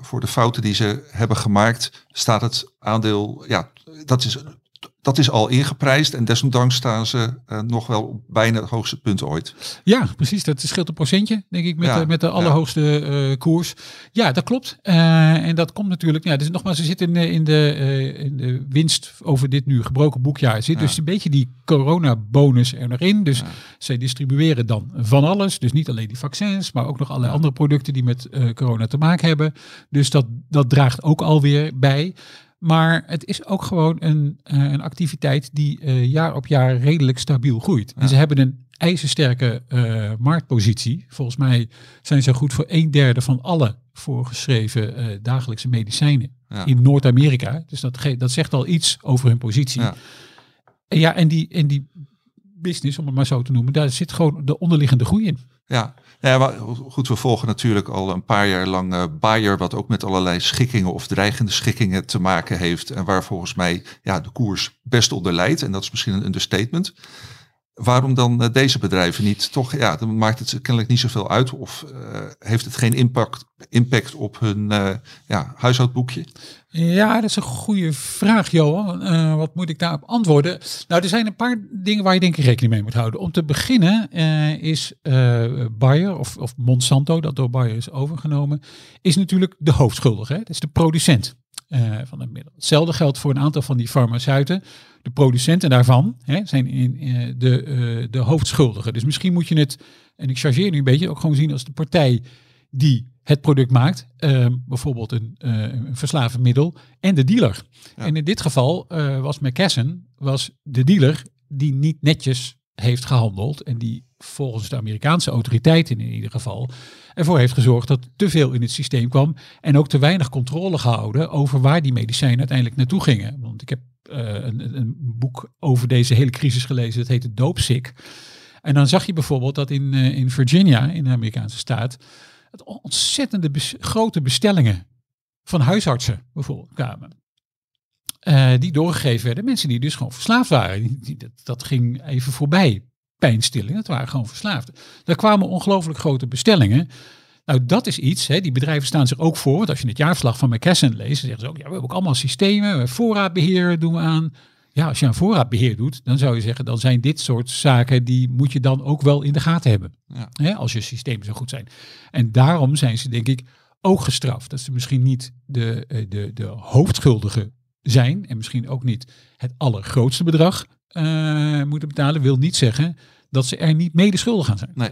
voor de fouten die ze hebben gemaakt, staat het aandeel, ja, dat is, dat is al ingeprijsd en desondanks staan ze eh, nog wel op bijna het hoogste punt ooit. Ja, precies. Dat scheelt een procentje, denk ik, met, Ja, de, met de ja. allerhoogste eh, koers. Ja, dat klopt. Eh, en dat komt natuurlijk, ja, dus nogmaals, ze zitten in, de- in, de, in de winst over dit nu gebroken boekjaar. Zit Ja. dus een beetje die coronabonus er nog in. Dus zij distribueren dan van alles. Dus niet alleen die vaccins, maar ook nog allerlei andere producten die met corona te maken hebben. Dus dat, dat draagt ook alweer bij. Maar het is ook gewoon een, eh, een activiteit die eh, jaar op jaar redelijk stabiel groeit. En Ja. ze hebben een ijzersterke eh, marktpositie. Volgens mij zijn ze goed voor een derde van alle voorgeschreven dagelijkse medicijnen Ja. in Noord-Amerika. Dus dat, dat zegt al iets over hun positie. Ja. En ja, en die, en die business, om het maar zo te noemen, daar zit gewoon de onderliggende groei in. Ja, ja maar goed, we volgen natuurlijk al een paar jaar lang eh, Bayer, wat ook met allerlei schikkingen of dreigende schikkingen te maken heeft. En waar volgens mij ja, de koers best onder leidt. En dat is misschien een understatement. Waarom dan eh, deze bedrijven niet? Toch, ja, dan maakt het kennelijk niet zoveel uit. Of eh, heeft het geen impact, impact op hun ja, huishoudboekje? Ja, dat is een goede vraag, Johan. Eh, wat moet ik daarop antwoorden? Nou, er zijn een paar dingen waar je denk ik rekening mee moet houden. Om te beginnen eh, is eh Bayer, of, of Monsanto, dat door Bayer is overgenomen, is natuurlijk de hoofdschuldige. Dat is de producent van het middel. Hetzelfde geldt voor een aantal van die farmaceuten. De producenten daarvan hè, zijn in, de, de hoofdschuldigen. Dus misschien moet je het, en ik chargeer nu een beetje, ook gewoon zien als de partij die het product maakt. eh, bijvoorbeeld een, eh, een verslavend middel en de dealer. Ja. En in dit geval eh, was McKesson was de dealer die niet netjes heeft gehandeld en die volgens de Amerikaanse autoriteiten in ieder geval ervoor heeft gezorgd dat te veel in het systeem kwam en ook te weinig controle gehouden over waar die medicijnen uiteindelijk naartoe gingen. Want ik heb eh, een, een boek over deze hele crisis gelezen, dat heette Dope Sick. En dan zag je bijvoorbeeld dat in, eh, in Virginia, in de Amerikaanse staat, het ontzettende grote bestellingen van huisartsen bijvoorbeeld kwamen. Eh, die doorgegeven werden. Mensen die dus gewoon verslaafd waren. Dat, dat ging even voorbij. Pijnstilling, dat waren gewoon verslaafden. Daar kwamen ongelooflijk grote bestellingen. Nou, dat is iets. Hè, die bedrijven staan zich ook voor. Want als je het jaarverslag van McKesson leest, zeggen ze ook: ja, we hebben ook allemaal systemen. Voorraadbeheer doen we aan. Ja, als je aan voorraadbeheer doet, dan zou je zeggen: dan zijn dit soort zaken die moet je dan ook wel in de gaten hebben. Ja. Hè, als je systemen zo goed zijn. En daarom zijn ze, denk ik, ook gestraft. Dat ze misschien niet de, eh, de, de hoofdschuldigen zijn. En misschien ook niet het allergrootste bedrag eh, moeten betalen. Wil niet zeggen dat ze er niet mede schuldig aan zijn. Nee.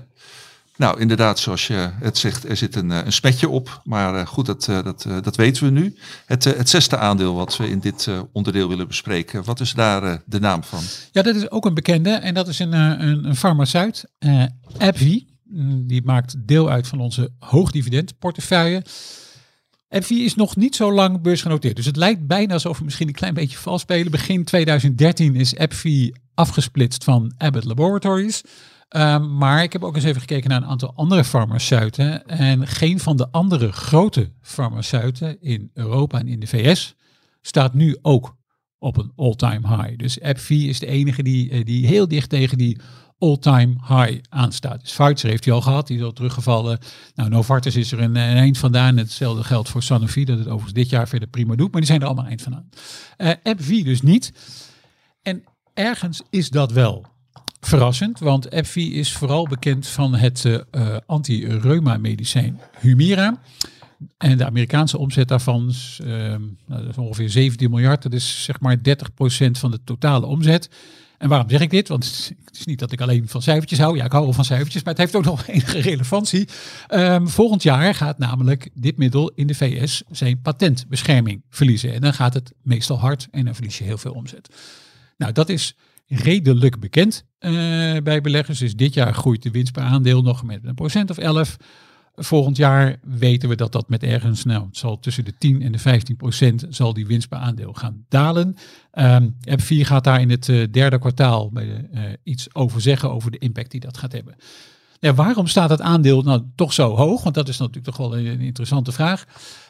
Nou, inderdaad, zoals je het zegt, er zit een, eh, een smetje op. Maar eh, goed, dat, eh, dat, dat weten we nu. Het, het zesde aandeel wat we in dit onderdeel willen bespreken. Wat is daar de naam van? Ja, dat is ook een bekende. En dat is een, een, een farmaceut. Mm, Die maakt deel uit van onze hoogdividendportefeuille. AbbVie is nog niet zo lang beursgenoteerd. Dus het lijkt bijna alsof we misschien een klein beetje vals spelen. Begin 2013 is AbbVie afgesplitst van Abbott Laboratories. Ehm, maar ik heb ook eens even gekeken naar een aantal andere farmaceuten. En geen van de andere grote farmaceuten in Europa en in de VS staat nu ook op een all-time high. Dus AbbVie is de enige die, eh, die heel dicht tegen die all-time high aanstaat. Dus Pfizer heeft hij al gehad, die is al teruggevallen. Nou, Novartis is er een, een eind vandaan. Hetzelfde geldt voor Sanofi, dat het overigens dit jaar verder prima doet. Maar die zijn er allemaal eind vandaan. Eh AbbVie dus niet. En ergens is dat wel verrassend, want AbbVie is vooral bekend van het eh, eh, anti-reuma medicijn Humira. En de Amerikaanse omzet daarvan is, ehm, nou, dat is ongeveer 17 miljard. Dat is zeg maar 30% van de totale omzet. En waarom zeg ik dit? Want het is- het is niet dat ik alleen van cijfertjes hou. Ja, ik hou wel van cijfertjes, maar het heeft ook nog (laughs) enige relevantie. Ehm, volgend jaar gaat namelijk dit middel in de VS zijn patentbescherming verliezen. En dan gaat het meestal hard en dan verlies je heel veel omzet. Nou, dat is redelijk bekend eh, bij beleggers. Dus dit jaar groeit de winst per aandeel nog met een procent of 11. Volgend jaar weten we dat dat met ergens, nou, het zal tussen de 10 en de 15 procent zal die winst per aandeel gaan dalen. Ehm App4 gaat daar in het eh, derde kwartaal bij eh, iets over zeggen over de impact die dat gaat hebben. Waarom staat het aandeel nou toch zo hoog? Want dat is natuurlijk toch wel een, interessante vraag.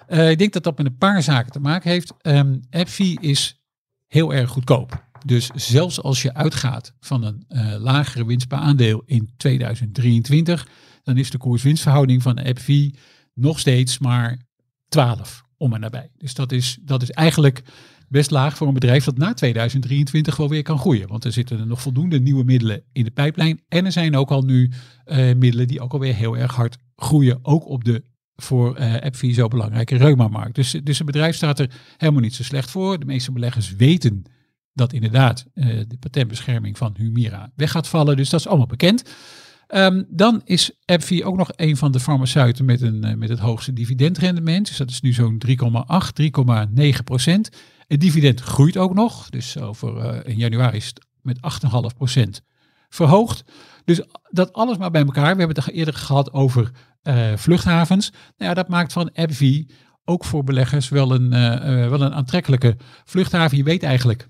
Ik denk dat dat met een paar zaken te maken heeft. Um, AppFi is heel erg goedkoop. Dus zelfs als je uitgaat van een eh, lagere winst per aandeel in 2023, dan is de koers-winstverhouding van AppFi nog steeds maar 12 om en nabij. Dus dat is, dat is eigenlijk best laag voor een bedrijf dat na 2023 wel weer kan groeien. Want er zitten er nog voldoende nieuwe middelen in de pijplijn. En er zijn ook al nu eh, middelen die ook alweer heel erg hard groeien. Ook op de voor eh AppFi zo belangrijke reuma-markt. Dus, dus het bedrijf staat er helemaal niet zo slecht voor. De meeste beleggers weten dat inderdaad eh, de patentbescherming van Humira weg gaat vallen. Dus dat is allemaal bekend. Um, dan is AbbVie ook nog een van de farmaceuten met, een, uh, met het hoogste dividendrendement. Dus dat is nu zo'n 3,8, 3,9 procent. Het dividend groeit ook nog. Dus over uh, in januari is het met 8,5 procent verhoogd. Dus dat alles maar bij elkaar. We hebben het eerder gehad over uh, vluchthavens. Nou ja, dat maakt van AbbVie ook voor beleggers wel een, wel een aantrekkelijke vluchthaven. Je weet eigenlijk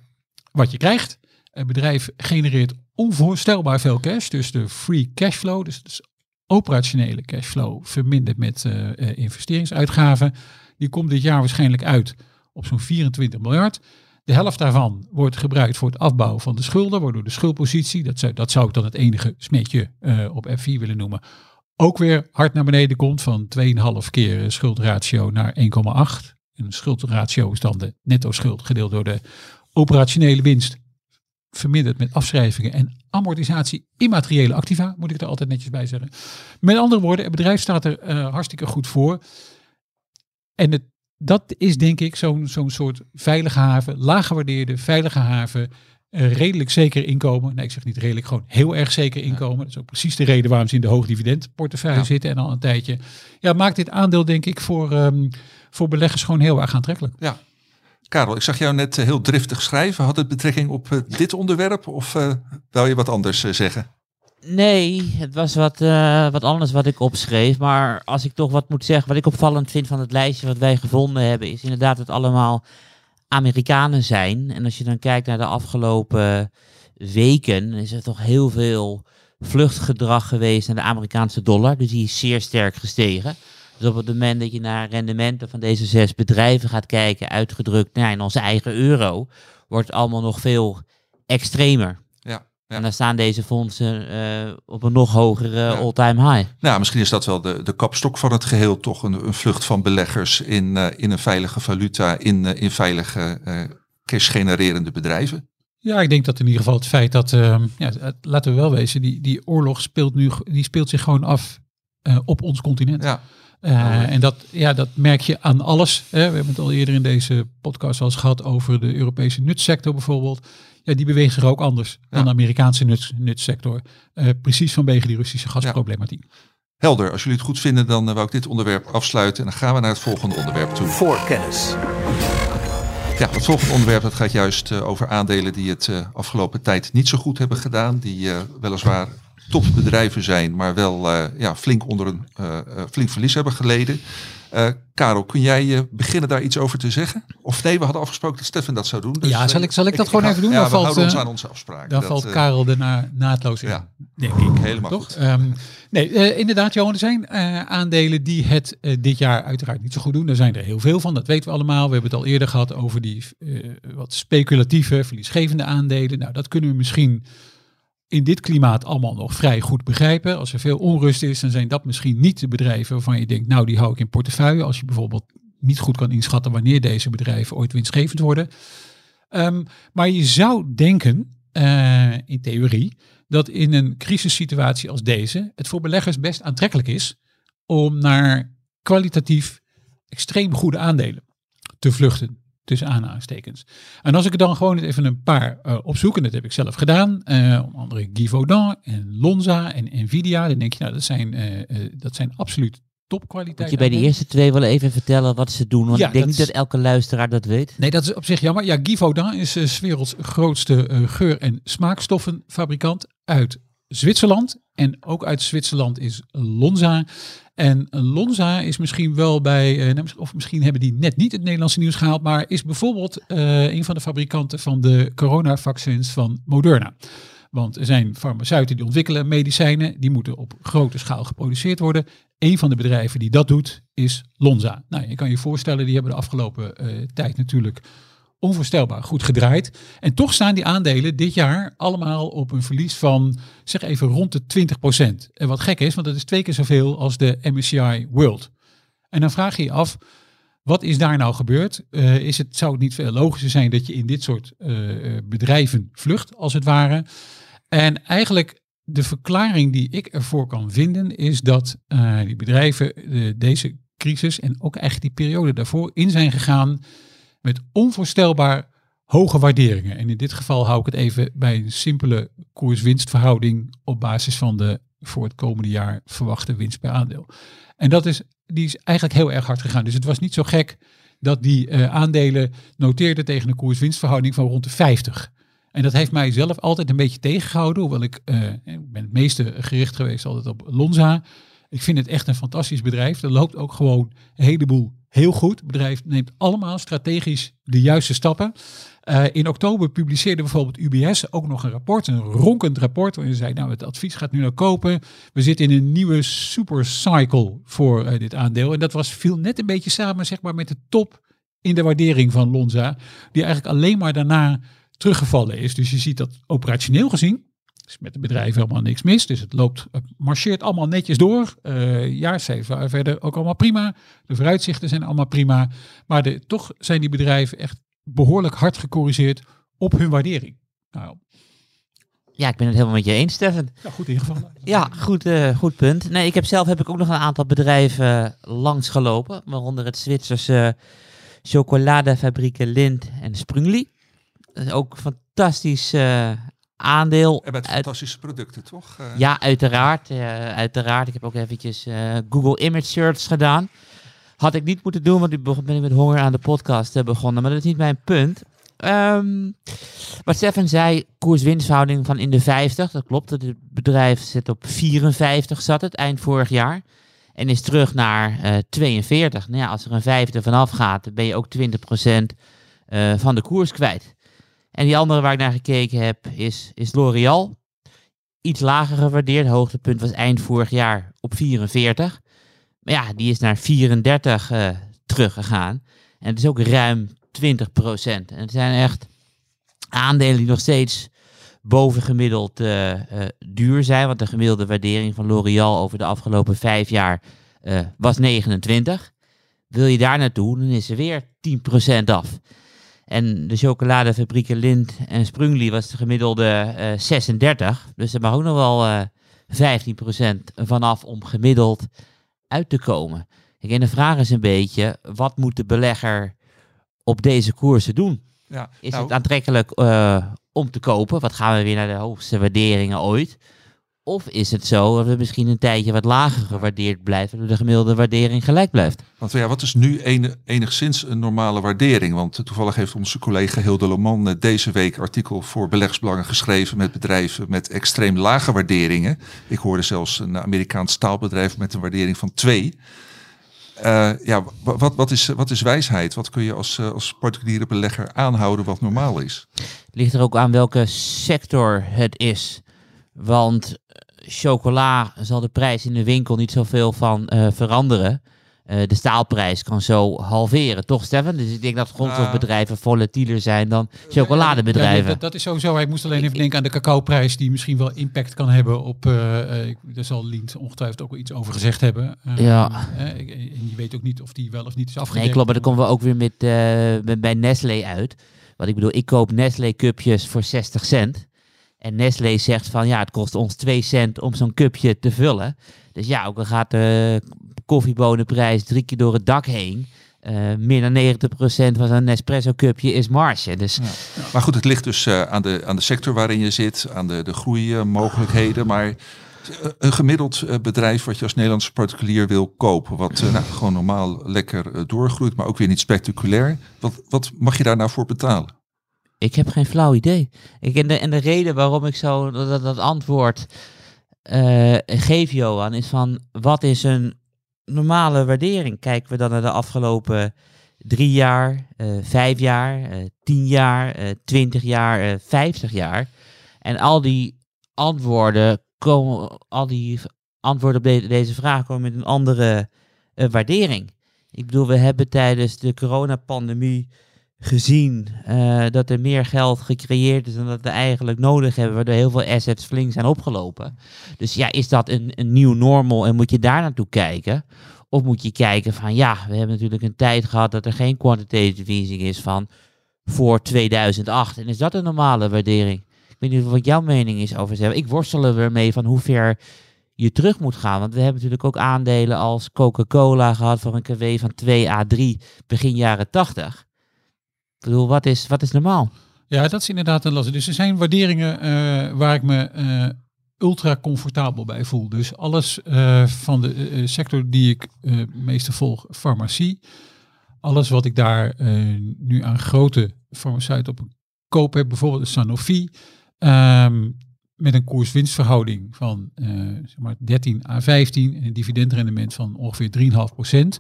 wat je krijgt. Het bedrijf genereert onvoorstelbaar veel cash. Dus de free cashflow, dus, dus operationele cashflow, verminderd met uh, uh, investeringsuitgaven. Die komt dit jaar waarschijnlijk uit op zo'n 24 miljard. De helft daarvan wordt gebruikt voor het afbouwen van de schulden, waardoor de schuldpositie, dat zou, dat zou ik dan het enige smetje uh, op F4 willen noemen, ook weer hard naar beneden komt van 2,5 keer schuldratio naar 1,8. En een schuldratio is dan de netto schuld gedeeld door de operationele winst verminderd met afschrijvingen en amortisatie immateriële activa, moet ik er altijd netjes bij zeggen. Met andere woorden, het bedrijf staat er uh, hartstikke goed voor. En het, dat is denk ik zo'n zo'n soort veilige haven, laag gewaardeerde veilige haven, uh, redelijk zeker inkomen. Nee, ik zeg niet redelijk, gewoon heel erg zeker inkomen. Ja. Dat is ook precies de reden waarom ze in de hoogdividendportefeuille ja. zitten en al een tijdje. Ja, maakt dit aandeel denk ik voor, um, voor beleggers gewoon heel erg aantrekkelijk. Ja, Karel, ik zag jou net heel driftig schrijven. Had het betrekking op uh, dit onderwerp of uh, wil je wat anders zeggen? Nee, het was wat, wat anders wat ik opschreef. Maar als ik toch wat moet zeggen, wat ik opvallend vind van het lijstje wat wij gevonden hebben, is inderdaad dat allemaal Amerikanen zijn. En als je dan kijkt naar de afgelopen weken, is er toch heel veel vluchtgedrag geweest naar de Amerikaanse dollar. Dus die is zeer sterk gestegen. Dus op het moment dat je naar rendementen van deze zes bedrijven gaat kijken, uitgedrukt nou, in onze eigen euro, wordt het allemaal nog veel extremer. Ja, ja. En dan staan deze fondsen eh, op een nog hogere Ja. all-time high. Nou, misschien is dat wel de, de kapstok van het geheel. Toch een, een vlucht van beleggers in, eh, in een veilige valuta, in, eh, in veilige eh cash-genererende bedrijven. Ja, ik denk dat in ieder geval het feit dat, ehm, ja, laten we wel wezen, die, die oorlog speelt nu, die speelt zich gewoon af eh, op ons continent. Ja, Eh, en dat, ja, dat merk je aan alles. Hè. We hebben het al eerder in deze podcast al eens gehad over de Europese nutsector bijvoorbeeld. Ja, die beweegt zich ook anders dan de Amerikaanse nuts, nutsector. Eh, precies vanwege die Russische gasproblematiek. helder. Als jullie het goed vinden, dan eh, wou ik dit onderwerp afsluiten. En dan gaan we naar het volgende onderwerp toe. Voorkennis. Ja, het volgende onderwerp dat gaat juist over aandelen die het eh, afgelopen tijd niet zo goed hebben gedaan. Die eh, weliswaar topbedrijven zijn, maar wel eh, ja, flink onder een eh, eh, flink verlies hebben geleden. Karel, kun jij beginnen daar iets over te zeggen? Of nee, we hadden afgesproken dat Stefan dat zou doen. Dus, Ja, zal ik- zal ik dat gewoon even doen? Ja, Dan we valt, houden ons aan onze afspraak. Dan Dat, valt Karel daarna naadloos in. ja. Denk ik. Helemaal Toch? goed. Ehm, nee, inderdaad, Johan, er zijn aandelen die het dit jaar uiteraard niet zo goed doen. Er zijn er heel veel van, dat weten we allemaal. We hebben het al eerder gehad over die wat speculatieve, verliesgevende aandelen. Nou, dat kunnen we misschien in dit klimaat allemaal nog vrij goed begrijpen. Als er veel onrust is, dan zijn dat misschien niet de bedrijven waarvan je denkt, nou, die hou ik in portefeuille. Als je bijvoorbeeld niet goed kan inschatten wanneer deze bedrijven ooit winstgevend worden. Ehm, maar je zou denken, eh, in theorie, dat in een crisissituatie als deze het voor beleggers best aantrekkelijk is om naar kwalitatief extreem goede aandelen te vluchten. Tussen aanhalingstekens. En als ik er dan gewoon even een paar eh opzoek, en dat heb ik zelf gedaan, eh onder andere Givaudan en Lonza en Nvidia, dan denk je, nou, dat zijn, eh, dat zijn absoluut topkwaliteit. Moet je bij de eerste twee wel even vertellen wat ze doen? Want Ja, ik denk dat niet is- dat elke luisteraar dat weet. Nee, dat is op zich jammer. Ja, Givaudan is eh, 's werelds grootste geur- en smaakstoffenfabrikant uit Zwitserland. En ook uit Zwitserland is Lonza. En Lonza is misschien wel bij, eh, of misschien hebben die net niet het Nederlandse nieuws gehaald, maar is bijvoorbeeld eh, een van de fabrikanten van de coronavaccins van Moderna. Want er zijn farmaceuten die ontwikkelen medicijnen, die moeten op grote schaal geproduceerd worden. Een van de bedrijven die dat doet is Lonza. Nou, je kan je voorstellen, die hebben de afgelopen eh, tijd natuurlijk onvoorstelbaar goed gedraaid. En toch staan die aandelen dit jaar allemaal op een verlies van, zeg even, rond de 20%. En wat gek is, want dat is twee keer zoveel als de MSCI World. En dan vraag je je af, wat is daar nou gebeurd? Eh, is het, zou het niet veel logischer zijn dat je in dit soort eh, eh, bedrijven vlucht, als het ware? En eigenlijk de verklaring die ik ervoor kan vinden, is dat die bedrijven deze crisis en ook eigenlijk die periode daarvoor in zijn gegaan met onvoorstelbaar hoge waarderingen. En in dit geval hou ik het even bij een simpele koers-winstverhouding op basis van de voor het komende jaar verwachte winst per aandeel. En dat is, die is eigenlijk heel erg hard gegaan. Dus het was niet zo gek dat die eh, aandelen noteerden tegen een koers-winstverhouding van rond de 50. En dat heeft mij zelf altijd een beetje tegengehouden, hoewel ik, eh, ik ben het meeste gericht geweest altijd op Lonza. Ik vind het echt een fantastisch bedrijf. Er loopt ook gewoon een heleboel heel goed. Het bedrijf neemt allemaal strategisch de juiste stappen. Eh, in oktober publiceerde bijvoorbeeld UBS ook nog een rapport, een ronkend rapport, waarin ze zei, nou het advies gaat nu naar kopen. We zitten in een nieuwe supercycle voor eh, dit aandeel. En dat was, viel net een beetje samen zeg maar, met de top in de waardering van Lonza, die eigenlijk alleen maar daarna teruggevallen is. Dus je ziet dat operationeel gezien, is met het bedrijf helemaal niks mis. Dus het loopt, het marcheert allemaal netjes door. Uh, jaarcijfers waren verder ook allemaal prima. De vooruitzichten zijn allemaal prima. Maar de, toch zijn die bedrijven echt behoorlijk hard gecorrigeerd op hun waardering. Nou, Ja, ik ben het helemaal met je eens, Stefan. ja, goed ingevallen. (laughs) Ja, goed, eh, goed punt. Nee, ik heb zelf heb ik ook nog een aantal bedrijven uh, langs gelopen, waaronder het Zwitserse chocoladefabrieken Lind en Sprungli. Is ook fantastisch uh, aandeel. En met fantastische producten, toch? Uh, ja, uiteraard. Uh, uiteraard. Ik heb ook eventjes uh, Google Image Search gedaan. Had ik niet moeten doen, want nu ben ik met honger aan de podcast begonnen. Maar dat is niet mijn punt. Um, wat Stefan zei, koers-winstverhouding van in de 50. Dat klopt. Het bedrijf zit op 54, zat het eind vorig jaar. En is terug naar uh, 42. Nou ja, als er een vijfde vanaf gaat, dan ben je ook 20% uh, van de koers kwijt. En die andere waar ik naar gekeken heb, is, is L'Oreal. iets lager gewaardeerd. Hoogtepunt was eind vorig jaar op 44. Maar ja, die is naar 34 uh, teruggegaan. En het is ook ruim 20 procent. En het zijn echt aandelen die nog steeds bovengemiddeld uh, duur zijn. Want de gemiddelde waardering van L'Oréal over de afgelopen vijf jaar was 29. Wil je daar naartoe, dan is er weer 10% af. En de chocoladefabrieken Lind en Sprungli was de gemiddelde 36. Dus er mag ook nog wel 15% vanaf om gemiddeld uit te komen. En de vraag is een beetje, wat moet de belegger op deze koersen doen? Ja, Is nou, het aantrekkelijk uh, om te kopen? Wat gaan we weer naar de hoogste waarderingen ooit? Of is het zo dat we misschien een tijdje wat lager gewaardeerd blijven, waardoor de gemiddelde waardering gelijk blijft? Want ja, wat is nu enig, enigszins een normale waardering? Want toevallig heeft onze collega Hilde Leman deze week artikel voor beleggsbelangen geschreven met bedrijven met extreem lage waarderingen. Ik hoorde zelfs een Amerikaans staalbedrijf met een waardering van 2. Uh, ja, wat, wat, is, wat is wijsheid? Wat kun je als, uh, als particuliere belegger aanhouden wat normaal is? Ligt er ook aan welke sector het is. Want chocola zal de prijs in de winkel niet zoveel van uh, veranderen. de staalprijs kan zo halveren, toch Stefan? Dus ik denk dat grondstofbedrijven volatieler zijn dan chocoladebedrijven. Ja, dat, dat, is sowieso. Hij moest alleen even denken aan de cacaoprijs die misschien wel impact kan hebben op. Uh, daar zal Lient ongetwijfeld ook wel iets over gezegd hebben. Uh, ja. en je weet ook niet of die wel of niet is afgedekt. Nee, klopt. Maar dan komen we ook weer met, met bij Nestlé uit. Want ik bedoel, ik koop Nestlé cupjes voor 60 cent. En Nestlé zegt van ja, het kost ons 2 cent om zo'n cupje te vullen. Dus ja, ook al gaat de koffiebonenprijs drie keer door het dak heen. Uh, meer dan 90% van een Nespresso cupje is marge. Dus... Maar goed, het ligt dus uh, aan, de, aan de sector waarin je zit, aan de, de groeimogelijkheden. Maar een gemiddeld bedrijf wat je als Nederlandse particulier wil kopen, wat nou, gewoon normaal lekker doorgroeit, maar ook weer niet spectaculair. Wat, wat mag je daar nou voor betalen? Ik heb geen flauw idee. Ik, en, de, en de reden waarom ik zo dat, dat antwoord uh, geef, Johan, is van wat is een normale waardering? Kijken we dan naar de afgelopen drie jaar, uh, vijf jaar, uh, tien jaar, twintig jaar, vijftig jaar. En al die antwoorden komen, al die antwoorden op de, deze vraag komen met een andere waardering. Ik bedoel, we hebben tijdens de coronapandemie gezien uh, dat er meer geld gecreëerd is dan dat we eigenlijk nodig hebben, waardoor heel veel assets flink zijn opgelopen. Dus ja, is dat een, een nieuw normal en moet je daar naartoe kijken? Of moet je kijken van ja, we hebben natuurlijk een tijd gehad dat er geen quantitative easing is van voor 2008. En is dat een normale waardering? Ik weet niet wat jouw mening is over zeggen. Ik worstel er mee van hoe ver je terug moet gaan. Want we hebben natuurlijk ook aandelen als Coca-Cola gehad voor een KW van 2 à 3 begin jaren 80. Ik bedoel, wat is, wat is normaal? Ja, dat is inderdaad een lastig. Dus er zijn waarderingen uh, waar ik me uh, ultra comfortabel bij voel. Dus alles uh, van de sector die ik meestal volg, farmacie. Alles wat ik daar nu aan grote farmaceuten op koop heb, bijvoorbeeld Sanofi. Um, met een koers-winstverhouding van zeg maar 13 à 15 en een dividendrendement van ongeveer 3,5 procent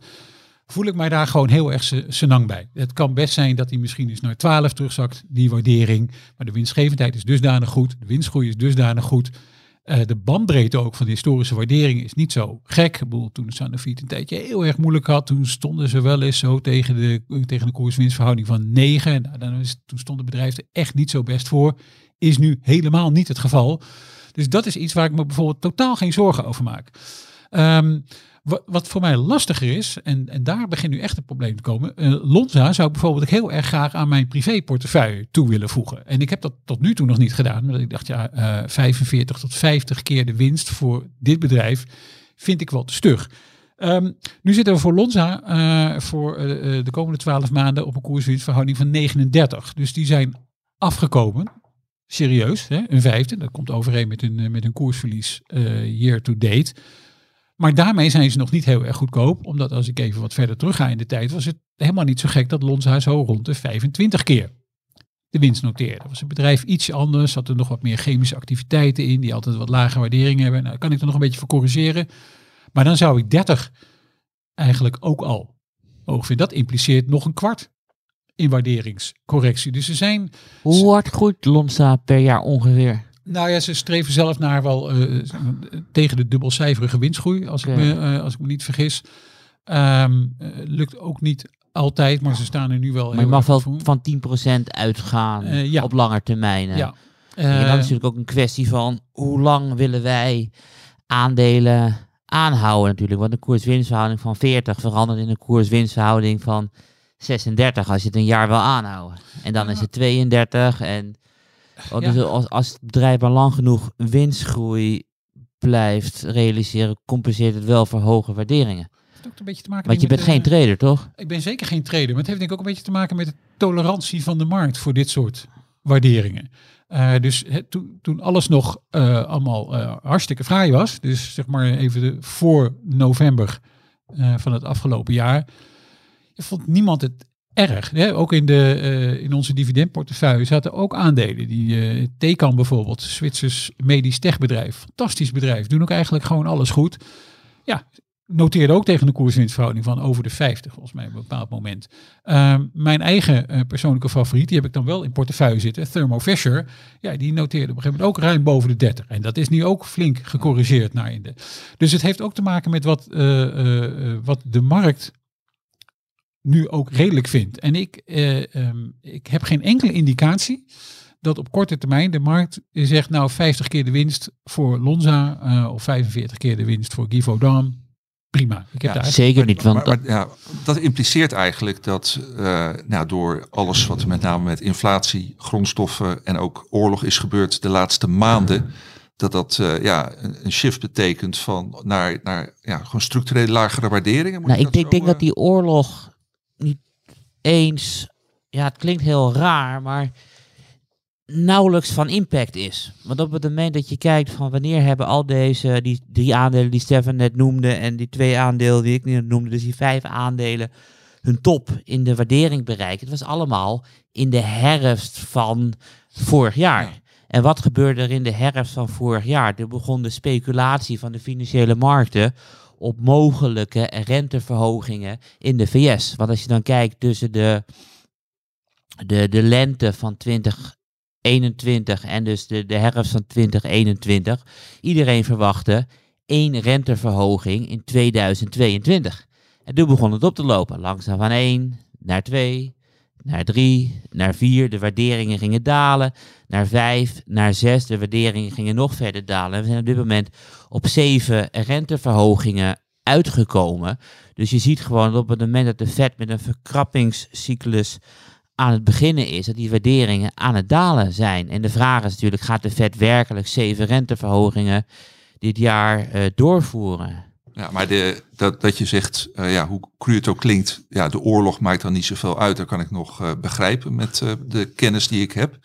voel ik mij daar gewoon heel erg senang bij. Het kan best zijn dat hij misschien eens naar 12 terugzakt, die waardering. Maar de winstgevendheid is dusdanig goed, de winstgroei is dusdanig goed. Uh, de bandbreedte ook van de historische waardering is niet zo gek. Ik bedoel, toen Sanofi het een tijdje heel erg moeilijk had, toen stonden ze wel eens zo tegen de, tegen de koers-winstverhouding van 9. Nou, dan toen stond het bedrijf er echt niet zo best voor. Is nu helemaal niet het geval. Dus dat is iets waar ik me bijvoorbeeld totaal geen zorgen over maak. Um, wat, voor mij lastiger is, en, en daar begint nu echt een probleem te komen. Uh, Lonza zou ik bijvoorbeeld heel erg graag aan mijn privéportefeuille toe willen voegen. En ik heb dat tot nu toe nog niet gedaan. Maar ik dacht, ja, uh, 45 tot 50 keer de winst voor dit bedrijf vind ik wel te stug. Um, nu zitten we voor Lonza uh, voor de komende 12 maanden op een koerswinstverhouding van 39. Dus die zijn afgekomen. Serieus, hè? een vijfde. Dat komt overeen met hun, met koersverlies year to date. Maar daarmee zijn ze nog niet heel erg goedkoop. Omdat als ik even wat verder terug ga in de tijd, was het helemaal niet zo gek dat Lonza zo rond de 25 keer de winst noteerde. Was het bedrijf iets anders, had er nog wat meer chemische activiteiten in, die altijd wat lage waardering hebben. Nou, kan ik er nog een beetje voor corrigeren. Maar dan zou ik 30 eigenlijk ook al vinden. Dat impliceert nog een kwart in waarderingscorrectie. Dus er zijn... Hoe hard groeit Lonza per jaar ongeveer? Nou ja, ze streven zelf naar wel eh, tegen de dubbelcijferige winstgroei, als, ik, me, eh, als ik me niet vergis. Ehm, eh, lukt ook niet altijd, maar ze staan er nu wel Maar je mag wel voor. van 10% uitgaan ja. op lange termijn. Ja. en dan is natuurlijk ook een kwestie van hoe lang willen wij aandelen aanhouden natuurlijk. Want een koers-winstverhouding van 40 verandert in een koers-winstverhouding van 36 als je het een jaar wil aanhouden. En dan is het 32 en dus Ja. als, als het bedrijf maar lang genoeg winstgroei blijft realiseren, compenseert het wel voor hoge waarderingen. heeft ook een beetje te maken Want je bent geen trader, toch? Ik ben zeker geen trader, maar het heeft denk ik ook een beetje te maken met de tolerantie van de markt voor dit soort waarderingen. Eh, dus het- toen, toen alles nog eh, allemaal eh, hartstikke fraai was, dus zeg maar even de, voor november van het afgelopen jaar, vond niemand het erg. Hè? Ook in, de, eh, in onze dividendportefeuille zaten ook aandelen. Die eh Tecan bijvoorbeeld, Zwitsers medisch techbedrijf, fantastisch bedrijf, doen ook eigenlijk gewoon alles goed. Ja, noteerde ook tegen een koerswinstverhouding van over de 50, volgens mij op een bepaald moment. Ehm, mijn eigen eh, persoonlijke favoriet, die heb ik dan wel in portefeuille zitten, Thermo Fisher. Ja, die noteerde op een gegeven moment ook ruim boven de 30. En dat is nu ook flink gecorrigeerd naar in de. Dus het heeft ook te maken met wat, wat de markt nu ook redelijk vindt. En ik, eh, ehm, ik heb geen enkele indicatie dat op korte termijn de markt zegt nou 50 keer de winst voor Lonza eh, of 45 keer de winst voor Givaudan. Prima. Ik heb Ja, daar Zeker niet, want Maar, ja, dat impliceert eigenlijk dat eh, nou, door alles wat met name met inflatie, grondstoffen en ook oorlog is gebeurd de laatste maanden, dat dat eh, ja, een, shift betekent van naar, naar ja, gewoon structureel lagere waarderingen. Moet Nou, ik dat denk, zo, denk dat die oorlog niet eens, ja, het klinkt heel raar, maar nauwelijks van impact is. Want op het moment dat je kijkt van wanneer hebben al deze, die drie aandelen die Stefan net noemde en die twee aandelen die ik net noemde, dus die vijf aandelen, hun top in de waardering bereikt. Het was allemaal in de herfst van vorig jaar. Ja. En wat gebeurde er in de herfst van vorig jaar? Er begon de speculatie van de financiële markten op mogelijke renteverhogingen in de VS. Want als je dan kijkt tussen de, de, de lente van 2021 en dus de, de herfst van 2021, iedereen verwachtte één renteverhoging in 2022. En toen begon het op te lopen. Langzaam van 1 naar 2, naar 3, naar 4. De waarderingen gingen dalen. Naar 5, naar 6. De waarderingen gingen nog verder dalen. En we zijn op dit moment op 7 renteverhogingen uitgekomen. Dus je ziet gewoon dat op het moment dat de Fed met een verkrappingscyclus aan het beginnen is, dat die waarderingen aan het dalen zijn. En de vraag is natuurlijk, gaat de Fed werkelijk 7 renteverhogingen dit jaar eh, doorvoeren? Ja, maar de, dat, dat je zegt, eh, ja, hoe cru het ook klinkt, ja, de oorlog maakt dan niet zoveel uit. Dat kan ik nog eh, begrijpen met eh, de kennis die ik heb.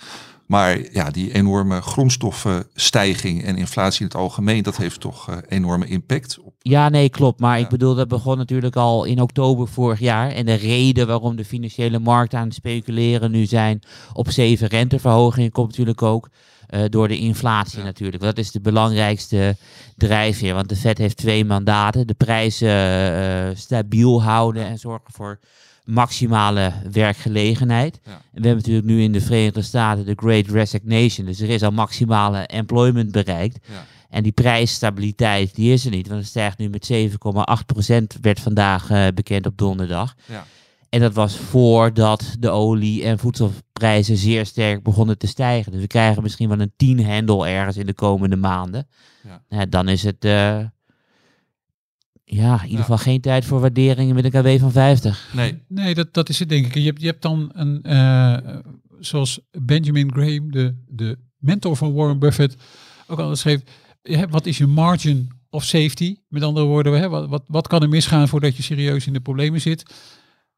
Maar ja, die enorme grondstoffenstijging en inflatie in het algemeen, dat heeft toch enorme impact op. Ja, nee, klopt. Maar Ja. ik bedoel, dat begon natuurlijk al in oktober vorig jaar. En de reden waarom de financiële markten aan het speculeren nu zijn op zeven renteverhogingen, komt natuurlijk ook eh, door de inflatie Ja. natuurlijk. Dat is de belangrijkste drijfveer. Want de Fed heeft twee mandaten. De prijzen eh, stabiel houden en zorgen voor maximale werkgelegenheid. Ja. En we hebben natuurlijk nu in de Verenigde Staten de Great Resignation. Dus er is al maximale employment bereikt. Ja. En die prijsstabiliteit, die is er niet. Want het stijgt nu met 7,8%, werd vandaag eh, bekend op donderdag. Ja. En dat was voordat de olie- en voedselprijzen zeer sterk begonnen te stijgen. Dus we krijgen misschien wel een 10 handle ergens in de komende maanden. Ja. Ja, dan is het eh, ja, in ieder Ja. geval geen tijd voor waarderingen met een KW van 50. Nee, Nee, dat, dat is het denk ik. Je hebt, je hebt dan een, eh, zoals Benjamin Graham, de, de mentor van Warren Buffett, ook al schreef, je hebt- wat is je margin of safety? Met andere woorden, hè, wat, wat, wat kan er misgaan voordat je serieus in de problemen zit?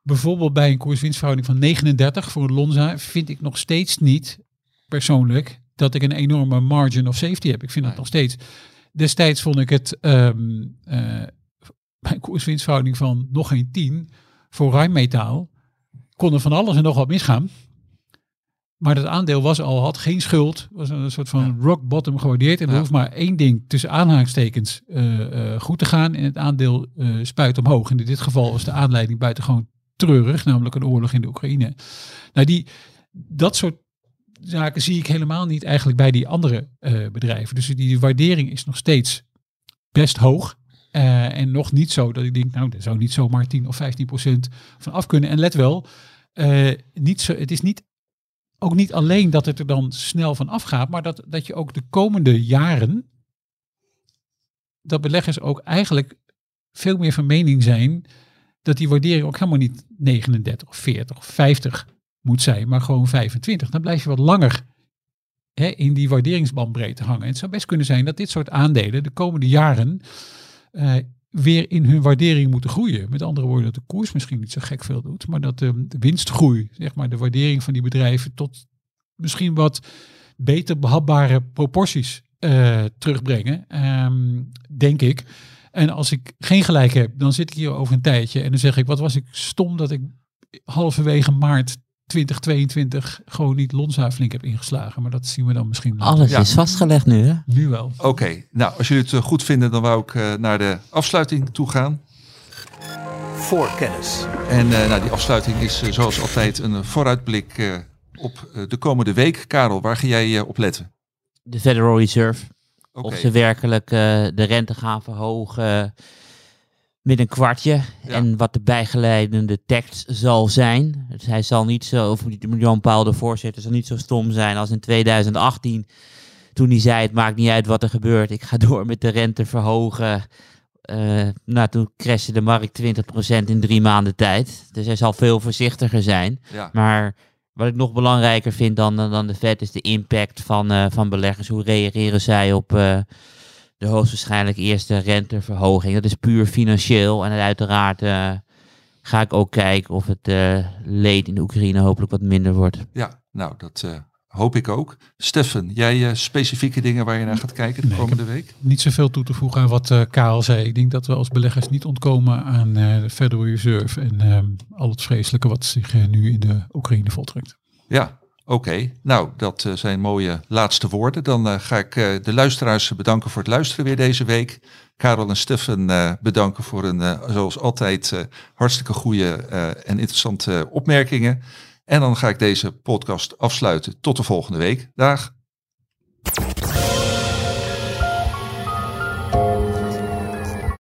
Bijvoorbeeld bij een koerswinstverhouding van 39 voor een Lonza vind ik nog steeds niet persoonlijk dat ik een enorme margin of safety heb. Ik vind het nog steeds. Destijds vond ik het eh, bij een koerswinstverhouding van nog geen 10 voor Rijnmetaal kon er van alles en nog wat misgaan. Maar dat aandeel was al, had geen schuld, was een soort van Ja. rock bottom gewaardeerd. En er Ja. hoeft maar één ding tussen aanhalingstekens eh, eh, goed te gaan. En het aandeel spuit omhoog. En in dit geval was de aanleiding buitengewoon treurig, namelijk een oorlog in de Oekraïne. Nou, die, dat soort zaken zie ik helemaal niet eigenlijk bij die andere eh, bedrijven. Dus die waardering is nog steeds best hoog. Eh, en nog niet zo dat ik denk, nou, daar zou niet zomaar 10 of 15 procent van af kunnen. En let wel, eh, niet zo, het is niet, ook niet alleen dat het er dan snel van afgaat, maar dat, dat je ook de komende jaren, dat beleggers ook eigenlijk veel meer van mening zijn dat die waardering ook helemaal niet 39 of 40 of 50 moet zijn, maar gewoon 25. Dan blijf je wat langer hè, in die waarderingsbandbreedte hangen. En het zou best kunnen zijn dat dit soort aandelen de komende jaren eh, weer in hun waardering moeten groeien. Met andere woorden, dat de koers misschien niet zo gek veel doet, maar dat de, de winstgroei, zeg maar, de waardering van die bedrijven tot misschien wat beter behapbare proporties eh, terugbrengen, ehm, denk ik. En als ik geen gelijk heb, dan zit ik hier over een tijdje en dan zeg ik, wat was ik stom dat ik halverwege maart 2022 gewoon niet Lonza flink heb ingeslagen. Maar dat zien we dan misschien later. Alles Ja. is vastgelegd nu, hè? nu wel. Oké, nou als jullie het eh, goed vinden, dan wou ik eh, naar de afsluiting toe gaan. Voorkennis. En eh, nou, die afsluiting is zoals altijd een vooruitblik eh, op eh, de komende week. Karel, waar ga jij eh, op letten? De Federal Reserve. Of ze werkelijk eh, de rente gaan verhogen met een kwartje. En wat de bijgeleidende tekst zal zijn. Dus hij zal niet zo, of Jan Paul de voorzitter zal niet zo stom zijn als in 2018. Toen hij zei, het maakt niet uit wat er gebeurt. Ik ga (laughs) door met de rente verhogen. Eh, nou, toen crashte de markt 20% in drie maanden tijd. Dus hij zal veel voorzichtiger zijn. ja. Maar wat ik nog belangrijker vind dan, dan, de Fed is de impact van, eh, van beleggers. Hoe reageren zij op eh, de hoogstwaarschijnlijk eerste renteverhoging? Dat is puur financieel. En uiteraard eh, ga ik ook kijken of het leed in de Oekraïne hopelijk wat minder wordt. ja, nou dat hoop ik ook. Steffen, jij eh, specifieke dingen waar je naar gaat kijken de Nee, komende week? Niet zoveel toe te voegen aan wat eh Karel zei. Ik denk dat we als beleggers niet ontkomen aan eh, de Federal Reserve en ehm, al het vreselijke wat zich nu in de Oekraïne voltrekt. Ja, oké. Nou, dat zijn mooie laatste woorden. Dan ga ik de luisteraars bedanken voor het luisteren weer deze week. Karel en Steffen bedanken voor een, zoals altijd, hartstikke goede en interessante opmerkingen. En dan ga ik deze podcast afsluiten. Tot de volgende week. Dag.